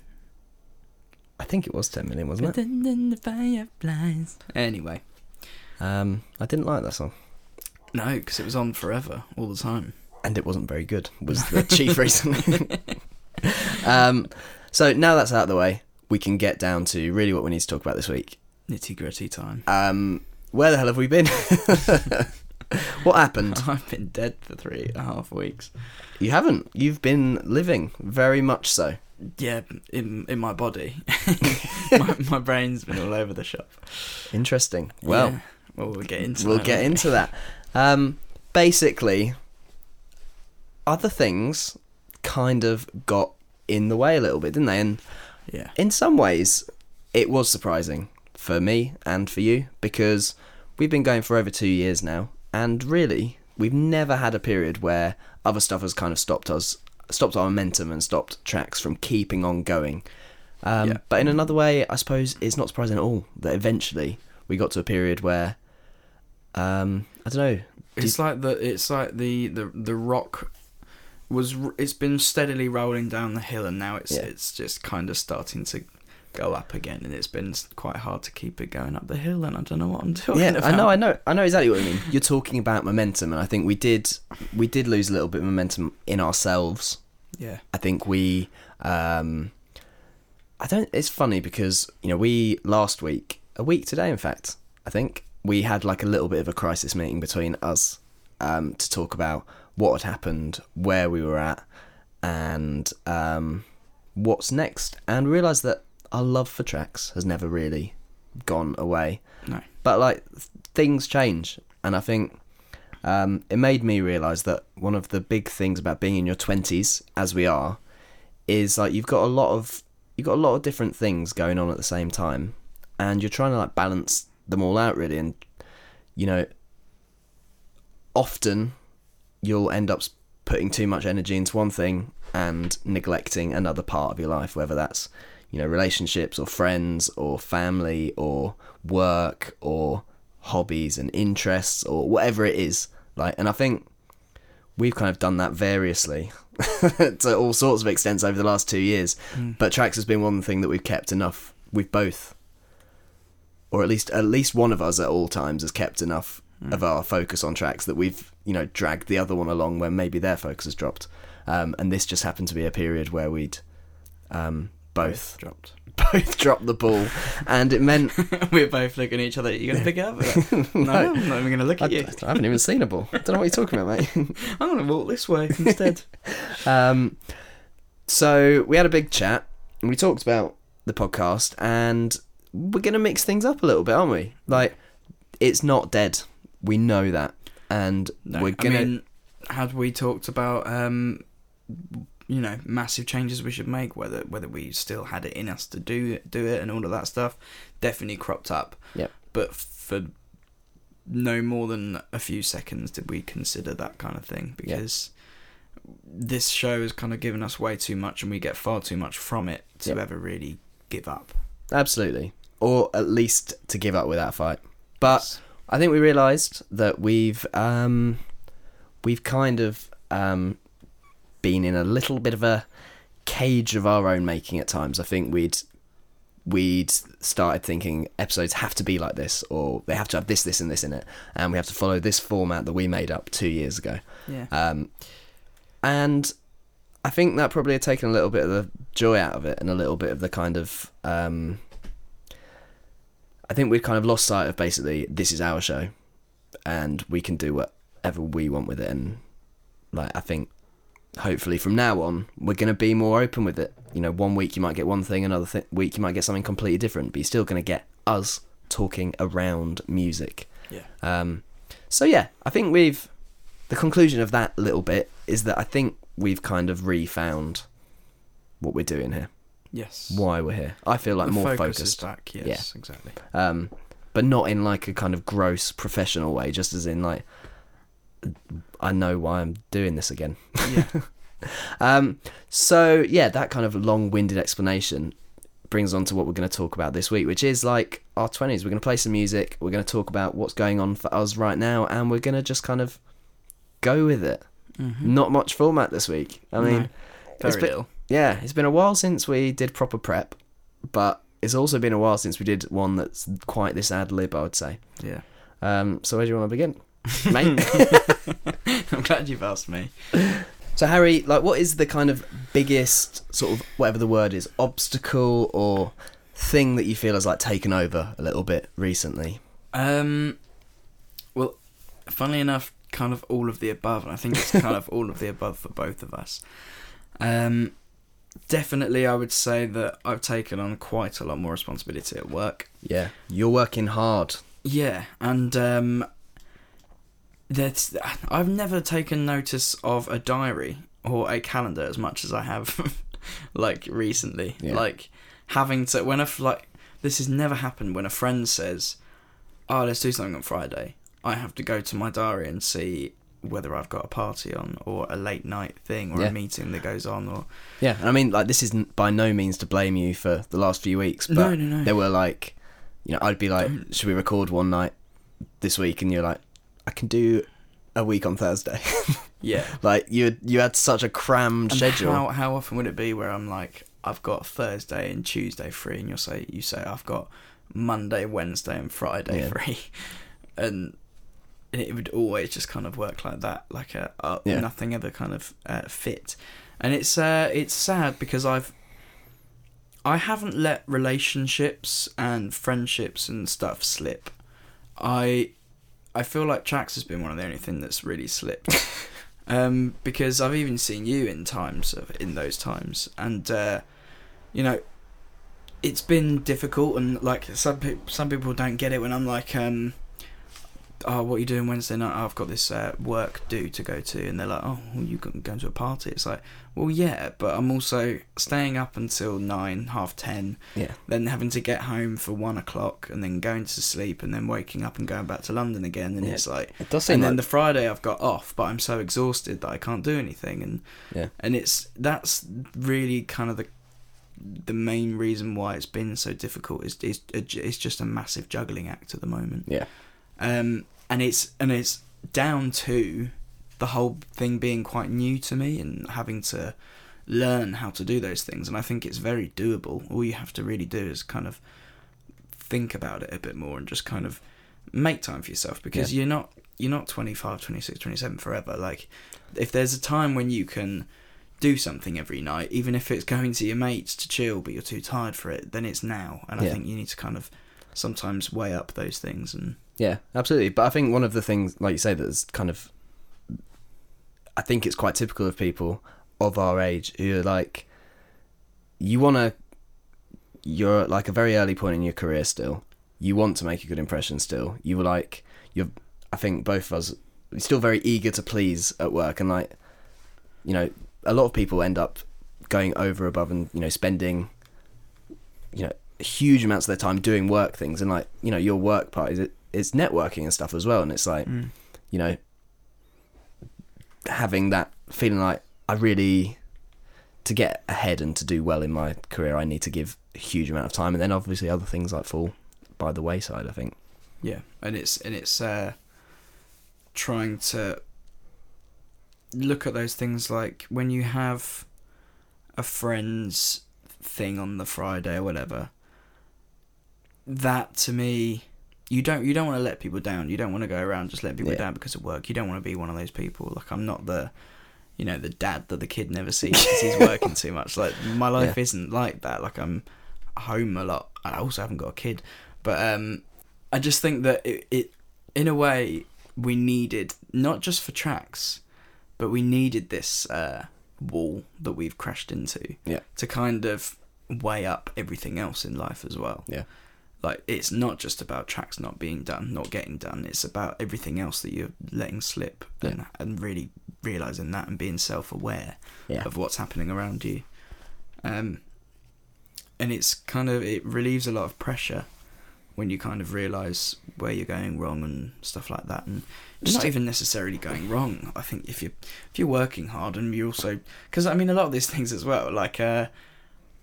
I think it was 10 million, wasn't it? the fireflies. Anyway, Um, I didn't like that song. no, because it was on forever, all the time. and it wasn't very good was the chief reason um, so now that's out of the way we can get down to really what we need to talk about this week Nitty gritty time. um, where the hell have we been what happened I've been dead for three and a half weeks. you haven't you've been living very much so Yeah, in in my body. my, my brain's been all over the shop. interesting well Yeah. well, we'll get into we'll that, get we? into that um, basically other things kind of got in the way a little bit didn't they and Yeah. in some ways, it was surprising for me and for you because we've been going for over two years now, and really, we've never had a period where other stuff has kind of stopped us, stopped our momentum, and stopped tracks from keeping on going. Um, Yeah. But in another way, I suppose it's not surprising at all that eventually we got to a period where, um, I don't know. It's like the it's like the the the rock was it's been steadily rolling down the hill and now it's Yeah. it's just kind of starting to go up again and it's been quite hard to keep it going up the hill and I don't know what I'm doing. yeah, about. I know, I know, I know exactly what you mean. You're talking about momentum, and I think we did, we did lose a little bit of momentum in ourselves Yeah. I think we um I don't it's funny because you know we last week a week today in fact I think we had like a little bit of a crisis meeting between us um to talk about what had happened where we were at and um what's next. And realized that our love for tracks has never really gone away. No. but like things change. And I think um, it made me realize that one of the big things about being in your 20s as we are is like you've got a lot of you've got a lot of different things going on at the same time. And you're trying to like balance them all out really. And you know often you'll end up putting too much energy into one thing and neglecting another part of your life whether that's you know relationships or friends or family or work or hobbies and interests or whatever it is like and i think we've kind of done that variously to all sorts of extents over the last two years hmm. but tracks has been one thing that we've kept enough we've both or at least at least one of us at all times has kept enough hmm. of our focus on tracks that we've you know drag the other one along when maybe their focus has dropped um, and this just happened to be a period where we'd um, both dropped. both dropped the ball and it meant We're both looking at each other. Are you gonna pick it up? no, I'm not even gonna look I, at you. I haven't even seen a ball I don't know what you're talking about mate I'm gonna walk this way instead. um, so we had a big chat and we talked about the podcast and we're gonna mix things up a little bit, aren't we? Like, it's not dead. We know that, and No, we're gonna. I mean, had we talked about um, you know massive changes we should make, whether whether we still had it in us to do do it and all of that stuff, definitely cropped up. Yep. But for no more than a few seconds did we consider that kind of thing because this show has kind of given us way too much and we get far too much from it to Yep. ever really give up. Absolutely. Or at least to give up without a fight. But I think we realised that we've um, we've kind of um, been in a little bit of a cage of our own making at times. I think we'd we'd started thinking episodes have to be like this, or they have to have this, this, and this in it, and we have to follow this format that we made up two years ago. Yeah. Um, and I think that probably had taken a little bit of the joy out of it and a little bit of the kind of. Um, I think we'd kind of lost sight of basically this is our show, and we can do whatever we want with it. And like I think, hopefully from now on we're going to be more open with it. You know, one week you might get one thing, another th- week you might get something completely different, but you're still going to get us talking around music. Yeah. Um, so yeah, I think we've the conclusion of that little bit is that I think we've kind of refound what we're doing here, Yes. why we're here. I feel like the more focus focused, is back. Yes, exactly. um, but not in like a kind of gross professional way, just as in like I know why I'm doing this again. Yeah. Um, so yeah, that kind of long-winded explanation brings on to what we're going to talk about this week, which is like our twenties. We're going to play some music. We're going to talk about what's going on for us right now, and we're going to just kind of go with it. Not much format this week. I mean, Mm-hmm. No, very little. Yeah, it's been a while since we did proper prep, but it's also been a while since we did one that's quite this ad lib. I would say. Yeah. Um, so where do you want to begin, mate? I'm glad you've asked me. So Harry, like, what is the kind of biggest sort of whatever the word is, obstacle or thing that you feel has like taken over a little bit recently? Um, well, funnily enough, kind of all of the above, and I think it's kind of all of the above for both of us. Um, definitely, I would say that I've taken on quite a lot more responsibility at work. Yeah, you're working hard. Yeah, and um, that's I've never taken notice of a diary or a calendar as much as I have, like recently. Yeah. Like having to when a like this has never happened when a friend says, "Oh, let's do something on Friday." I have to go to my diary and see whether I've got a party on or a late night thing or Yeah. a meeting that goes on or Yeah, and I mean, like, this isn't by no means to blame you for the last few weeks, but No, no, no. there were like, you know, I'd be like, should we record one night this week? And you're like, I can do a week on Thursday. yeah. like, you you had such a crammed And schedule. How how often would it be where I'm like, I've got Thursday and Tuesday free, and you'll say you say I've got Monday, Wednesday, and Friday Yeah. free, and it would always just kind of work like that, like a, uh Yeah. nothing ever kind of uh, fit, and it's uh it's sad because I've I haven't let relationships and friendships and stuff slip. I I feel like Tracks has been one of the only thing that's really slipped. um, because I've even seen you in times of in those times, and uh, you know, it's been difficult, and like some pe- some people don't get it when I'm like, um, oh, what are you doing Wednesday night? Oh, I've got this uh, work due to go to, and they're like, oh, well, you going to a party? It's like, well, yeah, but I'm also staying up until nine, half ten, yeah, then having to get home for one o'clock, and then going to sleep, and then waking up and going back to London again, and Yeah. it's like, it does seem and then the Friday I've got off, but I'm so exhausted that I can't do anything, and yeah, and it's that's really kind of the the main reason why it's been so difficult is is it's just a massive juggling act at the moment. yeah, Um, and it's and it's down to the whole thing being quite new to me and having to learn how to do those things. And I think it's very doable. All you have to really do is kind of think about it a bit more and just kind of make time for yourself because Yeah. you're not you're not 25 26 27 forever like if there's a time when you can do something every night even if it's going to your mates to chill but you're too tired for it then it's now and Yeah. i think you need to kind of sometimes weigh up those things and Yeah, absolutely. But I think one of the things, like you say, that's kind of, I think it's quite typical of people of our age who are like, you want to you're at like a very early point in your career still. You want to make a good impression still. You were like you're i think both of us still very eager to please at work. And like you know a lot of people end up going over above and you know spending you know huge amounts of their time doing work things. And like you know your work part is it's networking and stuff as well and it's like Mm. you know having that feeling like I really to get ahead and to do well in my career I need to give a huge amount of time and then obviously other things like fall by the wayside I think Yeah, and it's and it's uh, trying to look at those things like when you have a friend's thing on the Friday or whatever. That to me, you don't you don't want to let people down. You don't want to go around just letting people Yeah. down because of work. You don't want to be one of those people. Like I'm not the, you know, the dad that the kid never sees because he's working too much. Like my life Yeah. isn't like that. Like I'm home a lot. I also haven't got a kid, but um, I just think that it, it in a way we needed not just for tracks, but we needed this uh, wall that we've crashed into Yeah. to kind of weigh up everything else in life as well. Yeah. Like it's not just about tracks not being done, not getting done. It's about everything else that you're letting slip and and really realizing that and being self-aware Yeah. of what's happening around you. Um, and it's kind of it relieves a lot of pressure when you kind of realize where you're going wrong and stuff like that. And it's not even necessarily going wrong. I think if you if you're working hard and you're also because I mean a lot of these things as well, like uh,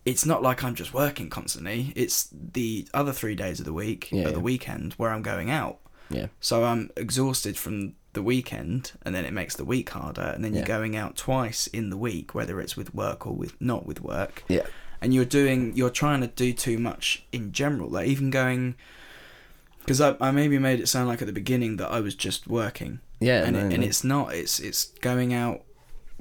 it's not like I'm just working constantly. It's the other three days of the week, Yeah, or the yeah. weekend, where I'm going out. yeah So I'm exhausted from the weekend, and then it makes the week harder. And then you're going out twice in the week, whether it's with work or with not with work. yeah And you're doing, you're trying to do too much in general. Like even going, because I, I maybe made it sound like at the beginning that I was just working, yeah and no, it, and it's not. It's it's going out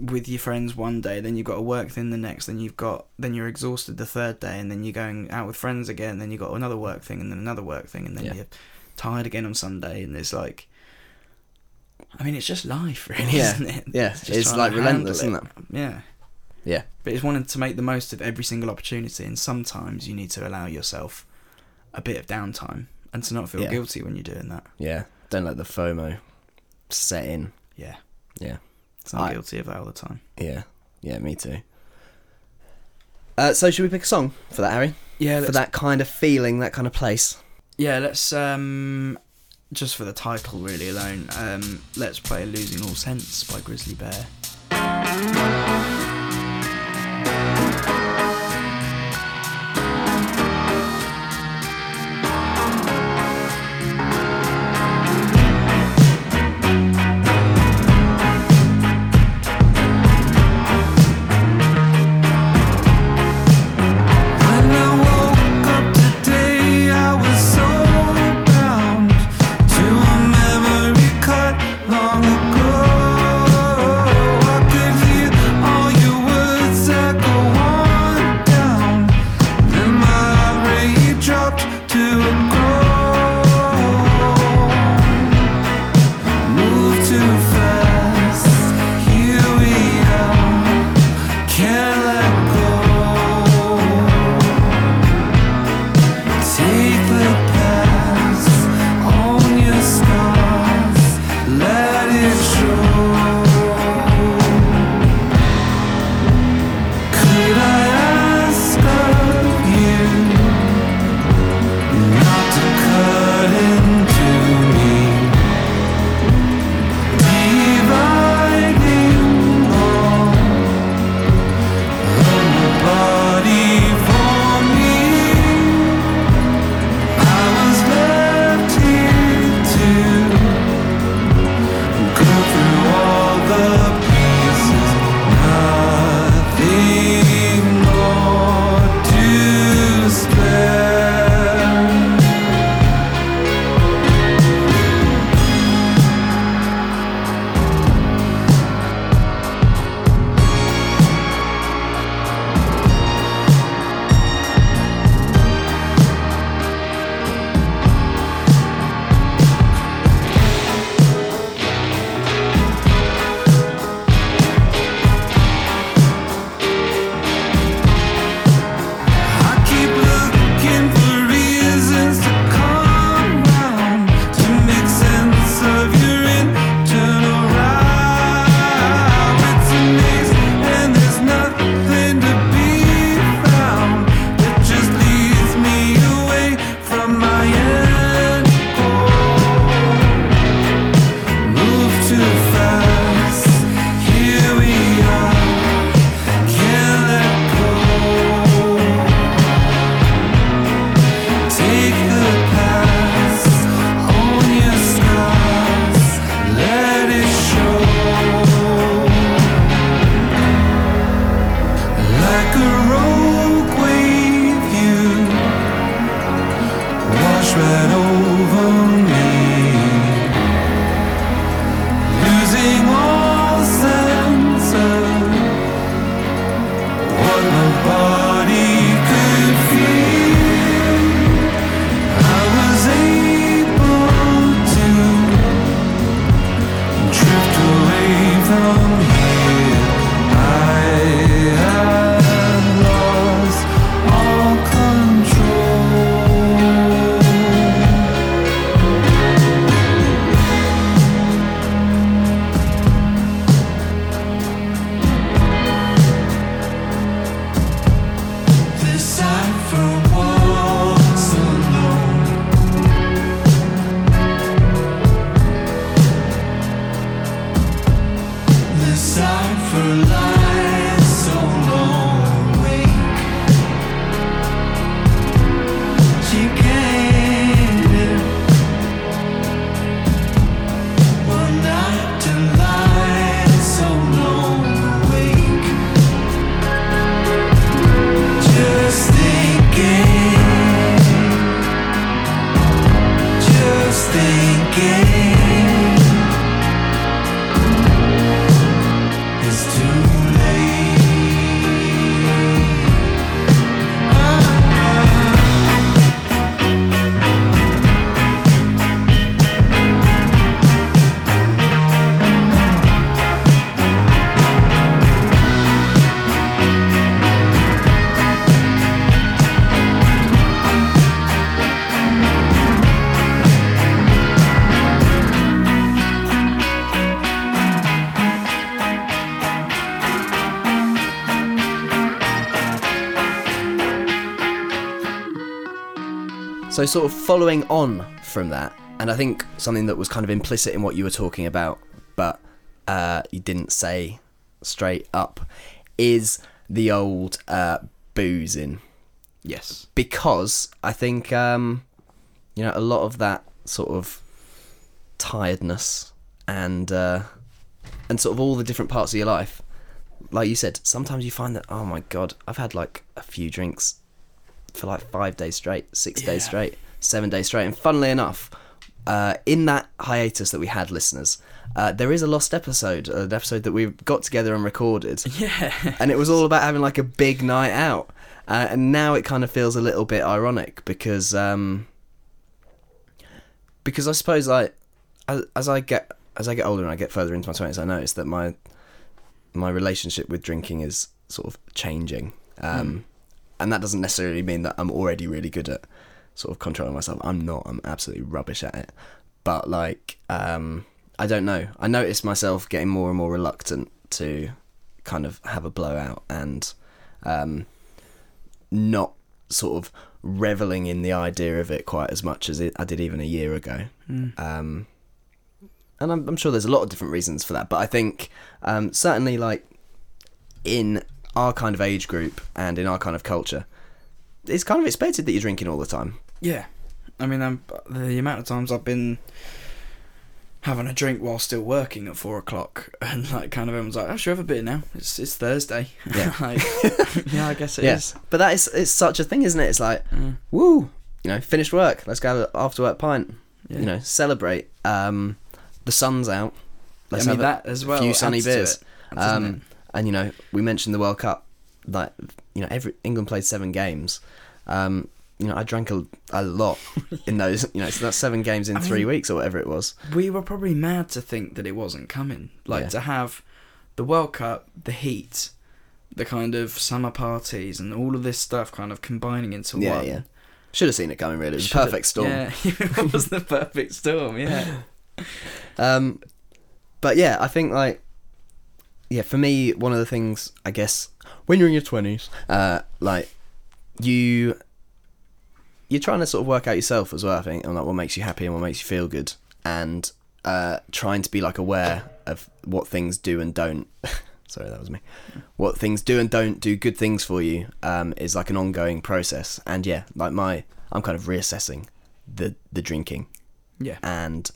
with your friends one day, then you've got to work then the next, then you've got then you're exhausted the third day, and then you're going out with friends again, then you've got another work thing, and then another work thing, and then Yeah. you're tired again on Sunday, and it's like, I mean, it's just life, really, Yeah. isn't it? Yeah. just It's like relentless, isn't it? Yeah, yeah but it's wanting to make the most of every single opportunity, and sometimes you need to allow yourself a bit of downtime and to not feel Yeah. guilty when you're doing that. yeah don't let the FOMO set in Yeah, yeah so I'm I- guilty of that all the time. yeah yeah me too uh, so should we pick a song for that Harry Yeah, for that kind of feeling that kind of place Yeah, let's um just for the title really alone, um let's play Losing All Sense by Grizzly Bear. From So, sort of following on from that, and I think something that was kind of implicit in what you were talking about, but uh, you didn't say straight up, is the old uh, boozing. Yes. Because I think, um, you know, a lot of that sort of tiredness and uh, and sort of all the different parts of your life, like you said, sometimes you find that, oh my god, I've had like a few drinks for like five days straight, six days straight, seven days straight. And funnily enough, uh, in that hiatus that we had, listeners, uh, there is a lost episode, an episode that we got together and recorded. Yeah. And it was all about having like a big night out. Uh, and now it kind of feels a little bit ironic because um, because I suppose like as, as I get as I get older and I get further into my twenties, I notice that my my relationship with drinking is sort of changing. Um, And that doesn't necessarily mean that I'm already really good at sort of controlling myself. I'm not. I'm absolutely rubbish at it. But like, um, I don't know. I notice myself getting more and more reluctant to kind of have a blowout and um, not sort of reveling in the idea of it quite as much as it, I did even a year ago. Um, and I'm, I'm sure there's a lot of different reasons for that, but I think um, certainly like in our kind of age group and in our kind of culture, it's kind of expected that you're drinking all the time. Yeah. I mean, um, the amount of times I've been having a drink while still working at four o'clock, and like, kind of everyone's like, "Oh, should have a beer now? It's it's Thursday." Yeah. like, yeah, I guess it is. Yes, but that is it's such a thing, isn't it? It's like, Mm. woo, you know, finished work, let's go have an after work pint. Yeah. You know, celebrate. Um, the sun's out. Let's I mean have a that as well. few sunny beers. it, Um, and you know, we mentioned the World Cup. Like, you know, every England played seven games. Um, you know, I drank a, a lot in those. You know, so that's seven games in I three mean- weeks or whatever it was. we were probably mad to think that it wasn't coming. Like Yeah. to have the World Cup, the heat, the kind of summer parties, and all of this stuff kind of combining into Yeah, one. yeah. Should have seen it coming. Really, it was a Should've- perfect storm. Yeah, it was the perfect storm. Yeah. Um, but yeah, I think like yeah, for me, one of the things I guess when you're in your twenties, uh, like you you're trying to sort of work out yourself as well. I think and like what makes you happy and what makes you feel good, and uh, trying to be like aware of what things do and don't. Sorry, that was me. What things do and don't do good things for you um, is like an ongoing process. And yeah, like my, I'm kind of reassessing the the drinking Yeah. and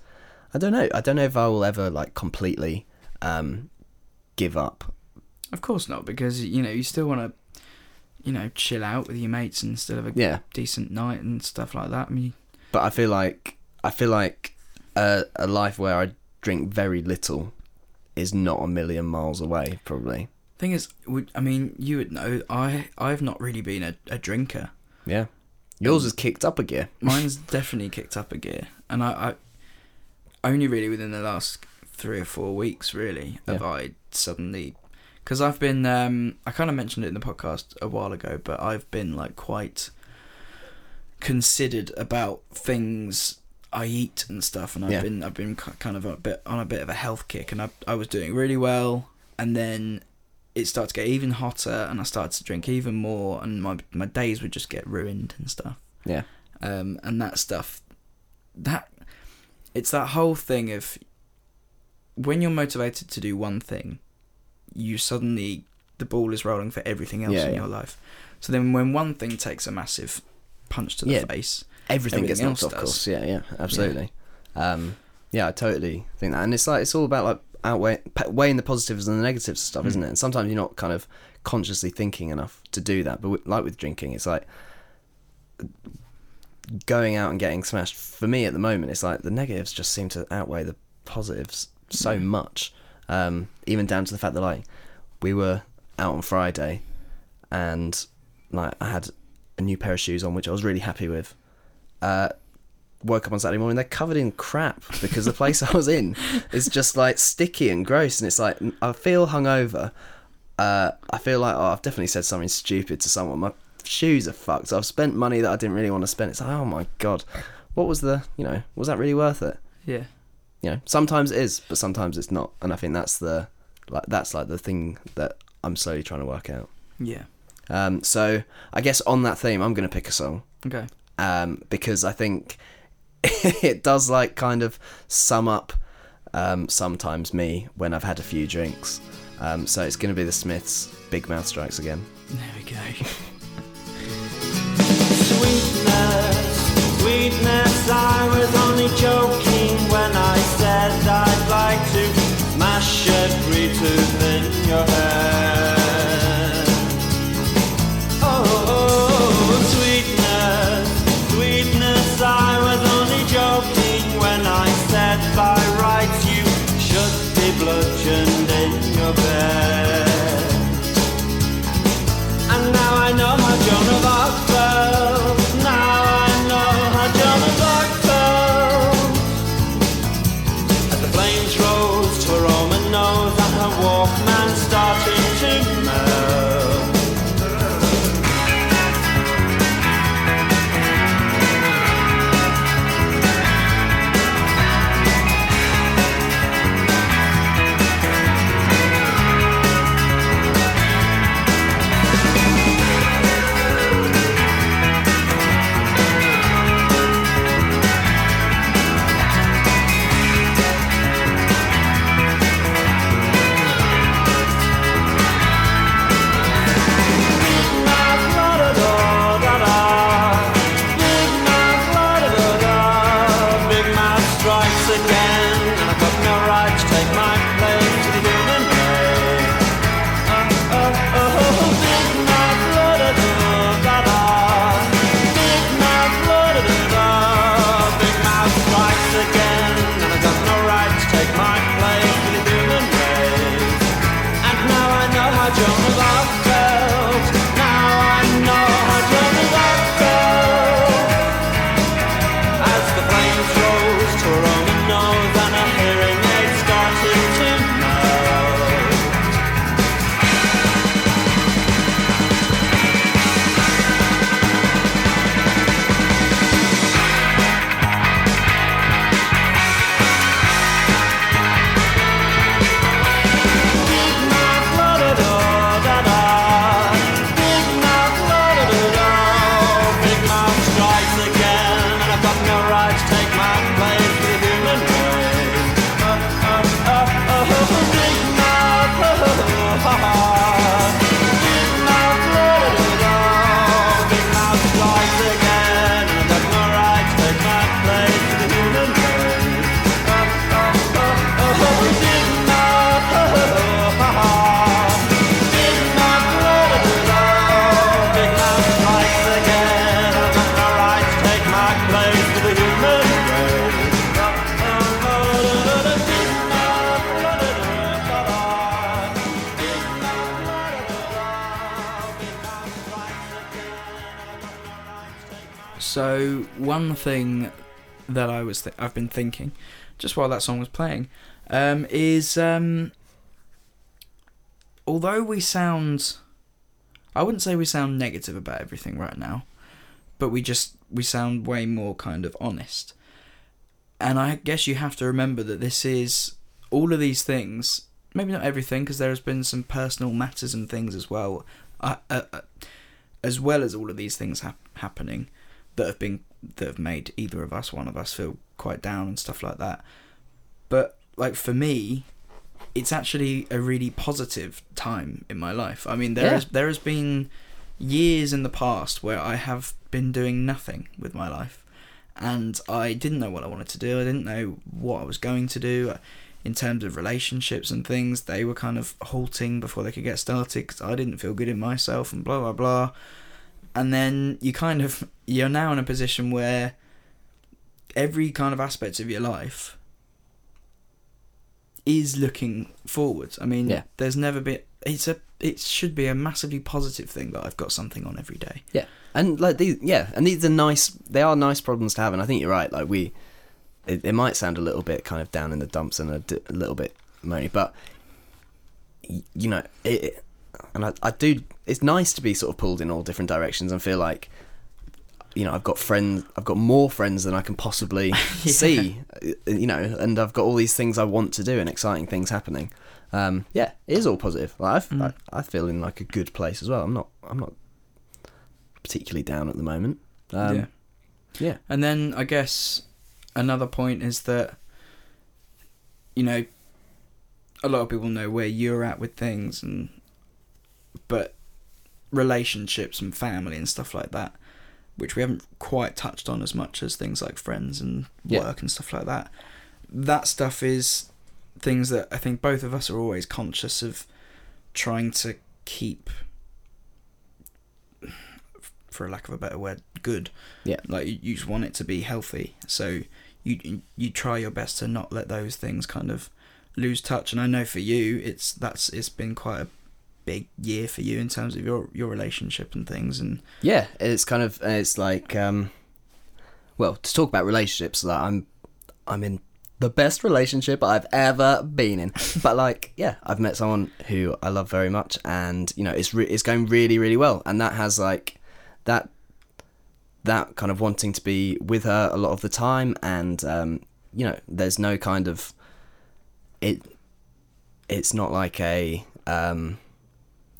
I don't know. I don't know if I will ever like completely um, give up. Of course not, because you know you still want to, you know, chill out with your mates and still have a Yeah, decent night and stuff like that. I mean, but I feel like I feel like a, a life where I drink very little is not a million miles away. Probably. Thing is, would- I mean, you would know. I I've not really been a, a drinker. Yeah. Yours has kicked up a gear. Mine's definitely kicked up a gear, and I, I only really within the last three or four weeks really have I suddenly because I've been um I kind of mentioned it in the podcast a while ago, but I've been like quite considered about things I eat and stuff, and I've Yeah. been I've been kind of a bit on a bit of a health kick, and I I was doing really well, and then it started to get even hotter, and I started to drink even more, and my my days would just get ruined and stuff Yeah. um, and that stuff that it's that whole thing of when you're motivated to do one thing you suddenly the ball is rolling for everything else Yeah, in yeah. your life so then when one thing takes a massive punch to the Yeah. face Everything, gets Everything knocked else off does. course. Yeah, yeah, absolutely. Um, yeah, I totally think that, and it's like it's all about like outweigh weighing the positives and the negatives and stuff, isn't it? And sometimes you're not kind of consciously thinking enough to do that. But with, like with drinking, it's like going out and getting smashed. For me, at the moment, it's like the negatives just seem to outweigh the positives so much. Um, even down to the fact that like we were out on Friday, and like I had a new pair of shoes on, which I was really happy with. Uh, woke up on Saturday morning, they're covered in crap because the place I was in is just like sticky and gross, and it's like I feel hungover. Uh, I feel like oh, I've definitely said something stupid to someone. My shoes are fucked. I've spent money that I didn't really want to spend. It's like oh my god, what was the you know was that really worth it? yeah You know, sometimes it is, but sometimes it's not, and I think that's the like that's like the thing that I'm slowly trying to work out. yeah Um, so I guess on that theme, I'm gonna pick a song okay um, because I think it does like kind of sum up um, sometimes me when I've had a few drinks. Um, so it's going to be the Smiths' Big Mouth Strikes again. there we go Sweetness, I was only joking when I said I'd like to mash So one thing that I was th- I've been thinking, just while that song was playing, um, is um, although we sound, I wouldn't say we sound negative about everything right now, but we just we sound way more kind of honest. And I guess you have to remember that this is all of these things. Maybe not everything, because there has been some personal matters and things as well, uh, uh, uh, as well as all of these things hap- happening that have been that have made either of us, one of us, feel quite down and stuff like that. But like for me, it's actually a really positive time in my life. I mean, there Yeah. has there has been years in the past where I have been doing nothing with my life, and I didn't know what I wanted to do. I didn't know what I was going to do. Uh, in terms of relationships and things, they were kind of halting before they could get started because I didn't feel good in myself and blah blah blah. And then you kind of you're now in a position where every kind of aspect of your life is looking forwards. I mean, Yeah. there's never been. It's a. It should be a massively positive thing that I've got something on every day. Yeah, and like these, yeah, and these are nice. They are nice problems to have, and I think you're right. Like we, it, it might sound a little bit kind of down in the dumps and a, little bit moany, but y- you know, it- and I, I do. It's nice to be sort of pulled in all different directions and feel like, you know, I've got friends. I've got more friends than I can possibly see. uh, You know, and I've got all these things I want to do and exciting things happening. Um, yeah, it is all positive. Like, I've, Mm. I, I feel in like a good place as well. I'm not. I'm not particularly down at the moment. Um, yeah. yeah. And then I guess another point is that you know a lot of people know where you're at with things and but relationships and family and stuff like that which we haven't quite touched on as much as things like friends and Yeah. work and stuff like that that stuff is things that I think both of us are always conscious of trying to keep for a lack of a better word good Yeah. like you, you just want it to be healthy so you you try your best to not let those things kind of lose touch and i know for you it's that's it's been quite a big year for you in terms of your your relationship and things and Yeah, it's kind of it's like um well, to talk about relationships, like I'm I'm in the best relationship I've ever been in. But like, yeah, I've met someone who I love very much and you know, it's re- it's going really really well and that has like that that kind of wanting to be with her a lot of the time and um you know, there's no kind of it it's not like a um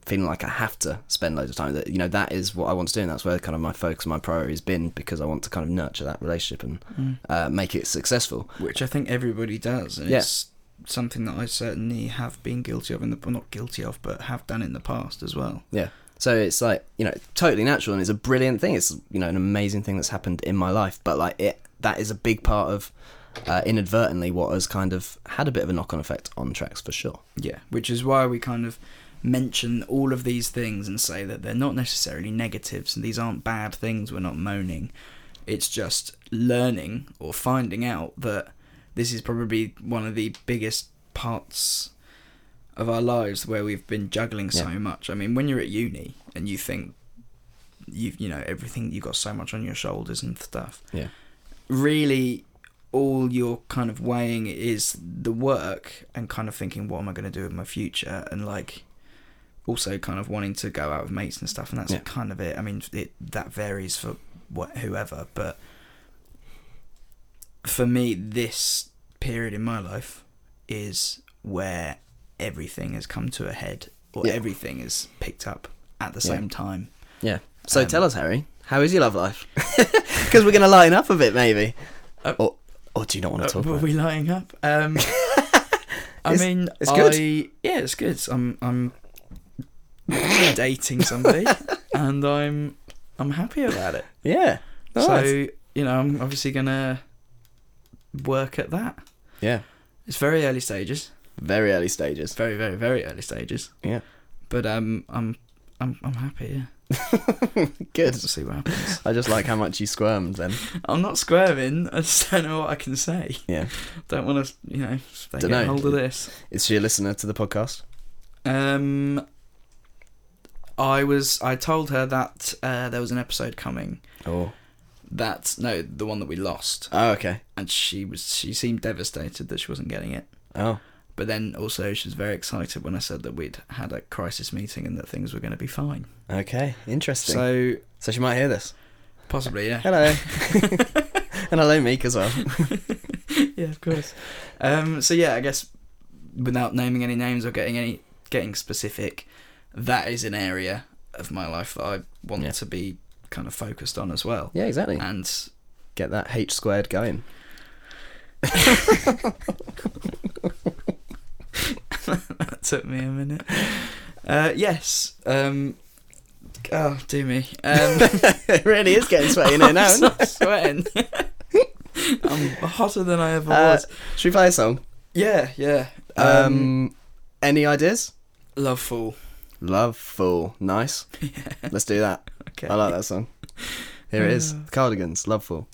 feeling like I have to spend loads of time. That you know that is what I want to do, and that's where kind of my focus, my priority has been because I want to kind of nurture that relationship and uh, make it successful. which i think everybody does and Yeah. it's something that i certainly have been guilty of in the well, not guilty of but have done in the past as well Yeah. So it's like you know totally natural and it's a brilliant thing. It's you know an amazing thing that's happened in my life, but like it that is a big part of uh, inadvertently what has kind of had a bit of a knock on effect on tracks for sure. Yeah, which is why we kind of mention all of these things and say that they're not necessarily negatives and these aren't bad things. We're not moaning. It's just learning or finding out that this is probably one of the biggest parts of our lives where we've been juggling so Yeah. much. I mean, when you're at uni and you think you've you know everything you've got so much on your shoulders and stuff Yeah. really all you're kind of weighing is the work and kind of thinking what am i going to do with my future and like also kind of wanting to go out with mates and stuff and that's Yeah. kind of it i mean it that varies for what whoever but for me this period in my life is where everything has come to a head or Yeah. everything is picked up at the Yeah. same time Yeah. So Um, tell us, Harry, how is your love life? Because we're going to line up a bit, maybe. Uh, or, or do you not want to Uh, talk were we lighting up? Um, I mean, it's good. I, yeah, it's good. I'm I'm dating somebody, and I'm I'm happy about it. Yeah. Nice. So you know, I'm obviously gonna work at that. yeah. It's very early stages, Very early stages. very very very early stages. Yeah. But um, I'm I'm I'm happy. Yeah. Good. We'll see what happens. I just like how much you squirmed then. I'm not squirming. I just don't know what I can say. Yeah. Don't want to, you know, get hold of this. Is she a listener to the podcast? Um, I was. I told her that uh, there was an episode coming Oh. That no, the one that we lost, Oh, okay. and she was she seemed devastated that she wasn't getting it. Oh, But then also she was very excited when I said that we'd had a crisis meeting and that things were going to be fine. okay. Interesting. So, So she might hear this. possibly, yeah. Hello. and hello, Meek as well. yeah, of course. Um, so yeah, I guess without naming any names or getting any getting specific, that is an area of my life that I want Yeah. to be kind of focused on as well. Yeah, exactly. And Get that H squared going. that took me a minute. Uh, yes. Um, oh, do me. Um, it really is getting sweaty in here now. I'm not sweating. I'm hotter than I ever Uh, was. should we play a song? Yeah, yeah. Um, Um, any ideas? Love Fool. Love Fool. Nice. Let's do that. Okay. I like that song. Here it is. The Cardigans. Love Fool.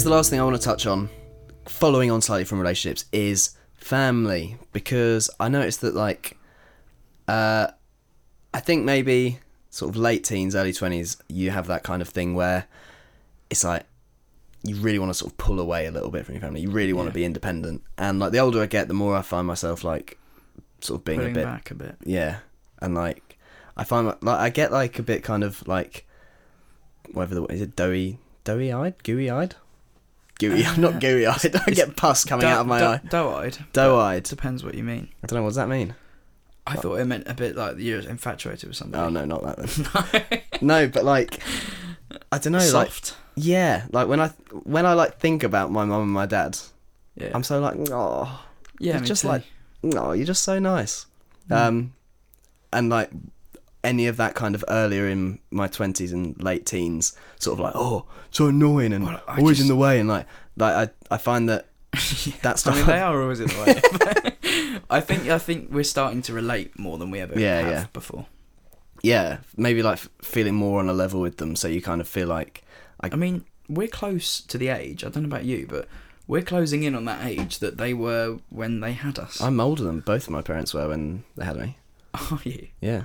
Guess the last thing I want to touch on, following on slightly from relationships, is family. Because I noticed that like, uh, I think maybe sort of late teens, early twenties, you have that kind of thing where it's like you really want to sort of pull away a little bit from your family. You really want to be independent, and like the older I get, the more I find myself like sort of being Pulling a bit back a bit. yeah, and like I find like I get like a bit kind of like whatever the is it doughy doughy eyed gooey eyed gooey I'm not gooey eyed I get pus coming out of my eye Doe-eyed. doe eyed Depends what you mean. I don't know what does that mean I thought it meant a bit like you're infatuated with something. oh no not that then no but like I don't know like Soft. yeah, like when I when I like think about my mum and my dad, Yeah. I'm so like, oh, yeah, just too. like, oh, you're just so nice. Um, and like any of that kind of earlier in my twenties and late teens, sort of like, oh, so annoying and Well, I always in the way, and like, like I I find that that I stuff. mean, they are always in the way. I think I think we're starting to relate more than we ever Yeah, have yeah. before. yeah, maybe like feeling more on a level with them, so you kind of feel like, I mean, we're close to the age. I don't know about you, but we're closing in on that age that they were when they had us. I'm older than both of my parents were when they had me. Are you? Yeah, I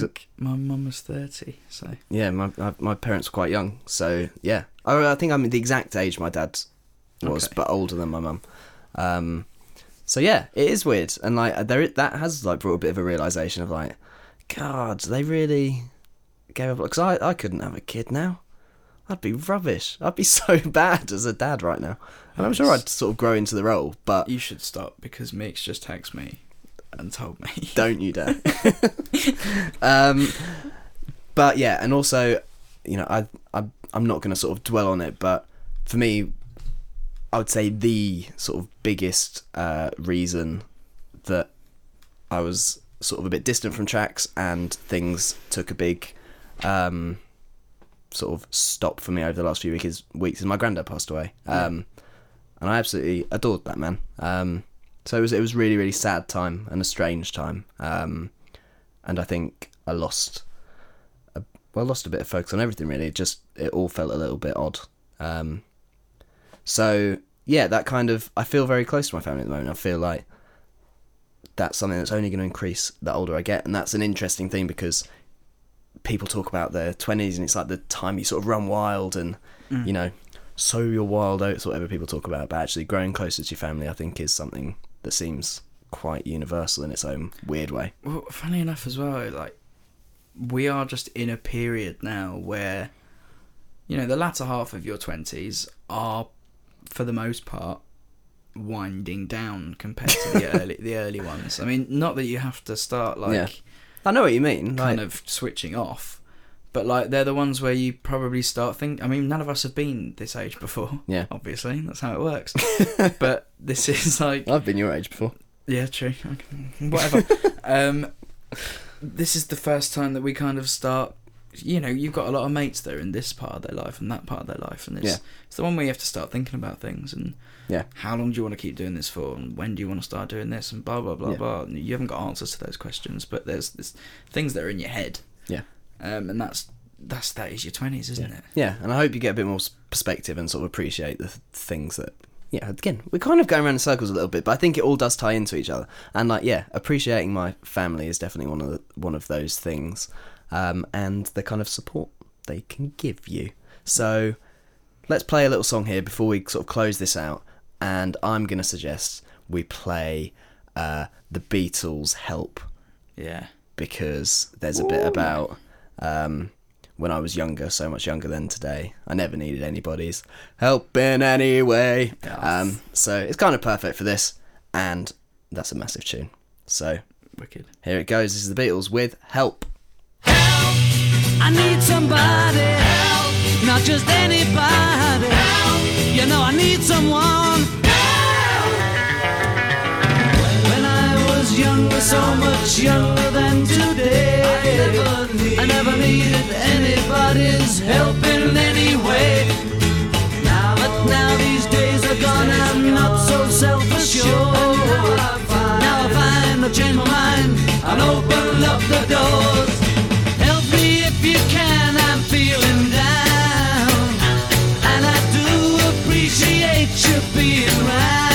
think my mum was thirty. So yeah, my my, my parents were quite young, so yeah, I, I think I'm the exact age my dad was, Okay. but older than my mum. Um, so yeah, it is weird, and like there that has like brought a bit of a realization of like, God, they really gave up because I I couldn't have a kid now. I'd be rubbish. I'd be so bad as a dad right now, and I'm sure I'd sort of grow into the role, but you should stop because Mix just texted me and told me. don't you dare. um, but yeah, and also, you know, I, I I'm not going to sort of dwell on it, but for me, I would say the sort of biggest uh, reason that I was sort of a bit distant from tracks and things took a big um, sort of stop for me over the last few weeks. is, Weeks, is my granddad passed away, um, and I absolutely adored that man. Um, so it was it was really really sad time and a strange time, um, and I think I lost, a, well, lost a bit of focus on everything. Really, it just it all felt a little bit odd. Um, so yeah, that kind of I feel very close to my family at the moment. I feel like that's something that's only going to increase the older I get, and that's an interesting thing because people talk about their twenties and it's like the time you sort of run wild and you know sow your wild oats, whatever people talk about. But actually, growing closer to your family, I think, is something that seems quite universal in its own weird way. Well, funny enough as well, like we are just in a period now where you know the latter half of your twenties are, for the most part, winding down compared to the early the early ones. I mean, not that you have to start like Yeah. I know what you mean. kind like- of switching off. But like they're the ones where you probably start think. I mean, none of us have been this age before. Yeah. obviously that's how it works. but this is like I've been your age before. yeah, true. Okay. Whatever. um, this is the first time that we kind of start. You know, you've got a lot of mates that are in this part of their life and that part of their life, and it's, Yeah. it's the one where you have to start thinking about things and Yeah. how long do you want to keep doing this for, and when do you want to start doing this, and blah blah blah Yeah. blah. And you haven't got answers to those questions, but there's, there's things that are in your head. Yeah. Um, and that's that's that is your twenties, isn't it? Yeah, and I hope you get a bit more perspective and sort of appreciate the things that. Yeah, again, we're kind of going around in circles a little bit, but I think it all does tie into each other. And like, yeah, appreciating my family is definitely one of the, one of those things, um, and the kind of support they can give you. So, let's play a little song here before we sort of close this out. And I'm gonna suggest we play uh, the Beatles' "Help" Yeah. because there's a bit about um, when I was younger, so much younger than today. I never needed anybody's help in any way. Um, so it's kind of perfect for this, and that's a massive tune. So Wicked. here it goes. This is the Beatles with "Help." Help! I need somebody help, not just anybody help. You know I need someone help. When I was younger, so much younger than today, I never, needed anybody's help in any way. Now, but now these days are gone, I'm not so self-assured. Now I find I've changed my mind and open up the doors. Help me if you can, I'm feeling down. And I do appreciate you being round.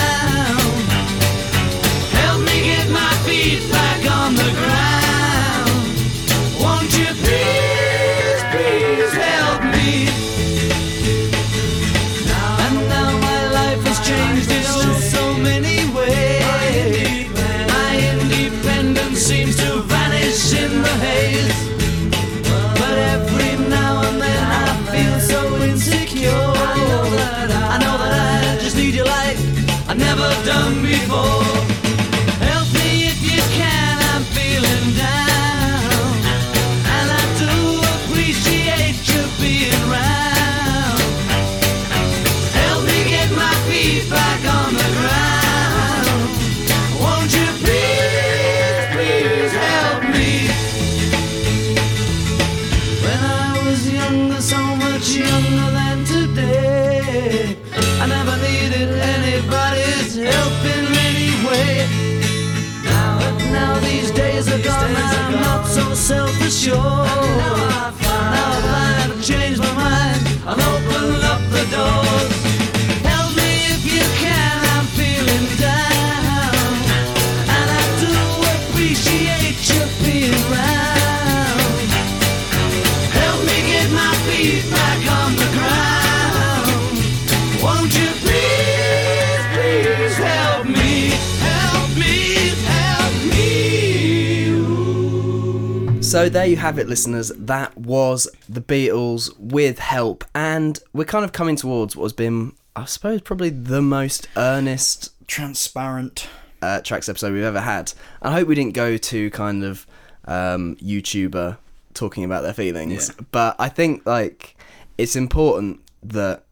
Done sure. So there you have it, listeners. That was the Beatles with help, and we're kind of coming towards what has been, I suppose, probably the most earnest Transparent. uh, tracks episode we've ever had. I hope we didn't go to kind of um, YouTuber talking about their feelings, Yeah. but I think like it's important that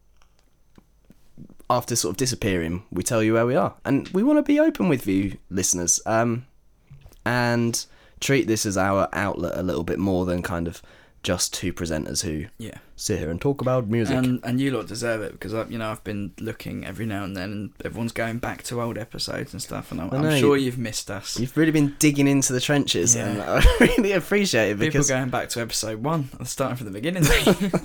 after sort of disappearing, we tell you where we are, and we want to be open with you, listeners, um, and treat this as our outlet a little bit more than kind of just two presenters who Yeah. sit here and talk about music. And and you lot deserve it because I, uh, you know I've been looking every now and then, and everyone's going back to old episodes and stuff, and I'm, I I'm sure you- you've missed us. You've really been digging into the trenches, Yeah. and I really appreciate it because People going back to episode one, starting from the beginning.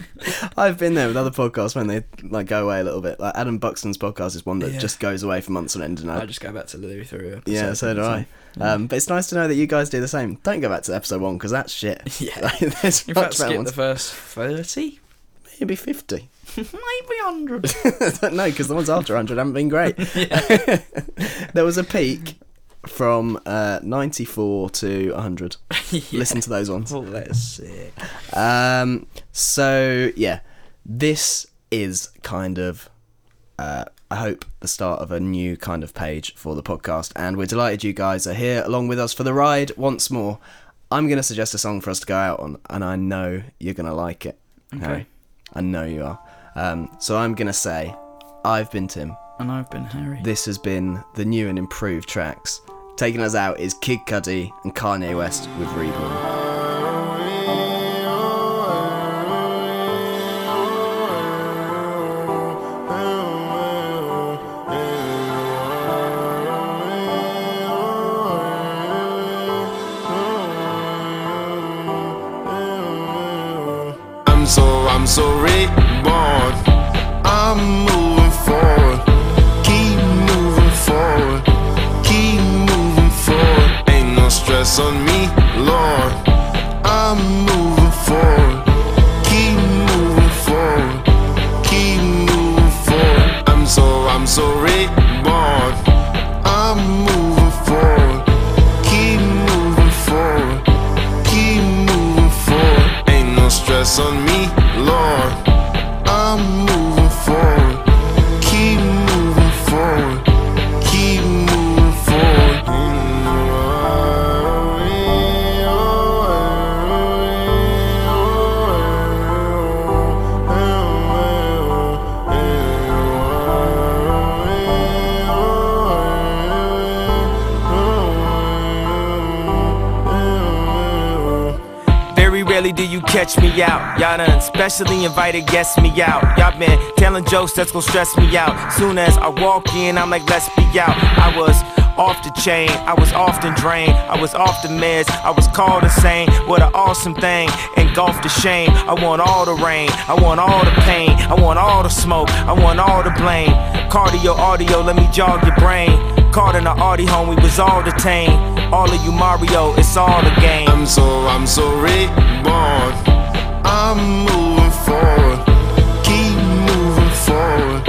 I've been there with other podcasts when they like go away a little bit. Like Adam Buxton's podcast is one that Yeah. just goes away for months on end, and I, I just go back to Louis through. yeah, so do I. Um, but it's nice to know that you guys do the same. Don't go back to episode one because that's shit. Yeah. Like, there's In fact, skip ones. the first thirty, Maybe fifty. maybe hundred. no, because the ones after hundred haven't been great. there was a peak from uh, ninety four to hundred. Listen to those ones. Oh, that's sick. Um, so yeah, this is kind of, uh, I hope the start of a new kind of page for the podcast, and we're delighted you guys are here along with us for the ride once more. I'm gonna suggest a song for us to go out on, and I know you're gonna like it. Harry. I know you are. Um, so I'm gonna say, I've been Tim. And I've been Harry. This has been the new and improved tracks. Taking us out is Kid Cudi and Kanye West with Read So, I'm so reborn. I'm moving forward. Keep moving forward. Keep moving forward. Ain't no stress on me, Lord. I'm moving forward. Out. Y'all done specially invited guests me out. Y'all been telling jokes that's gonna stress me out. Soon as I walk in, I'm like, let's be out. I was off the chain, I was often drained, I was off the meds, I was called insane. What an awesome thing, engulfed the shame. I want all the rain, I want all the pain, I want all the smoke, I want all the blame. Cardio, audio, let me jog your brain. Caught in the Audi home, we was all detained. All of you Mario, it's all a game. I'm so, I'm so reborn. I'm moving forward. Keep moving forward.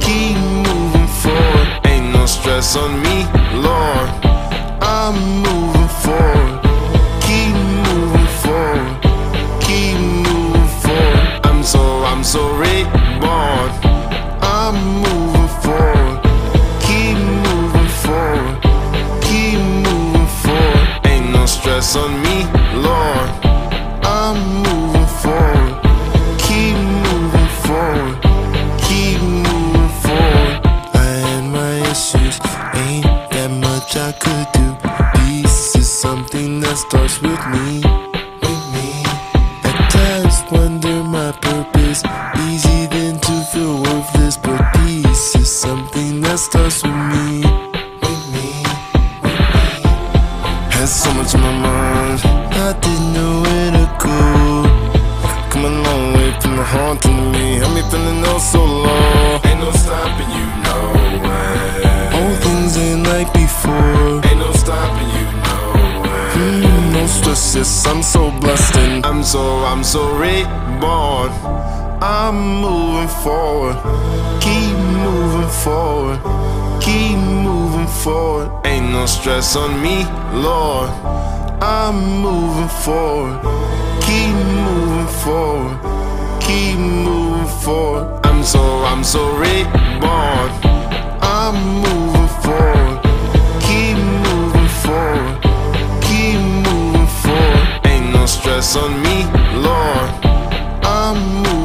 Keep moving forward. Ain't no stress on me, Lord. I'm moving forward. Keep moving forward. Keep moving forward. I'm so, I'm so reborn. I'm moving forward. Keep moving forward. Keep moving forward. Ain't no stress on me, Cause I'm so blessed and I'm so, I'm so reborn. I'm moving forward. Keep moving forward. Keep moving forward. Ain't no stress on me, Lord. I'm moving forward. Keep moving forward. Keep moving forward. I'm so, I'm so reborn. I'm moving forward. On me, Lord. I'm moving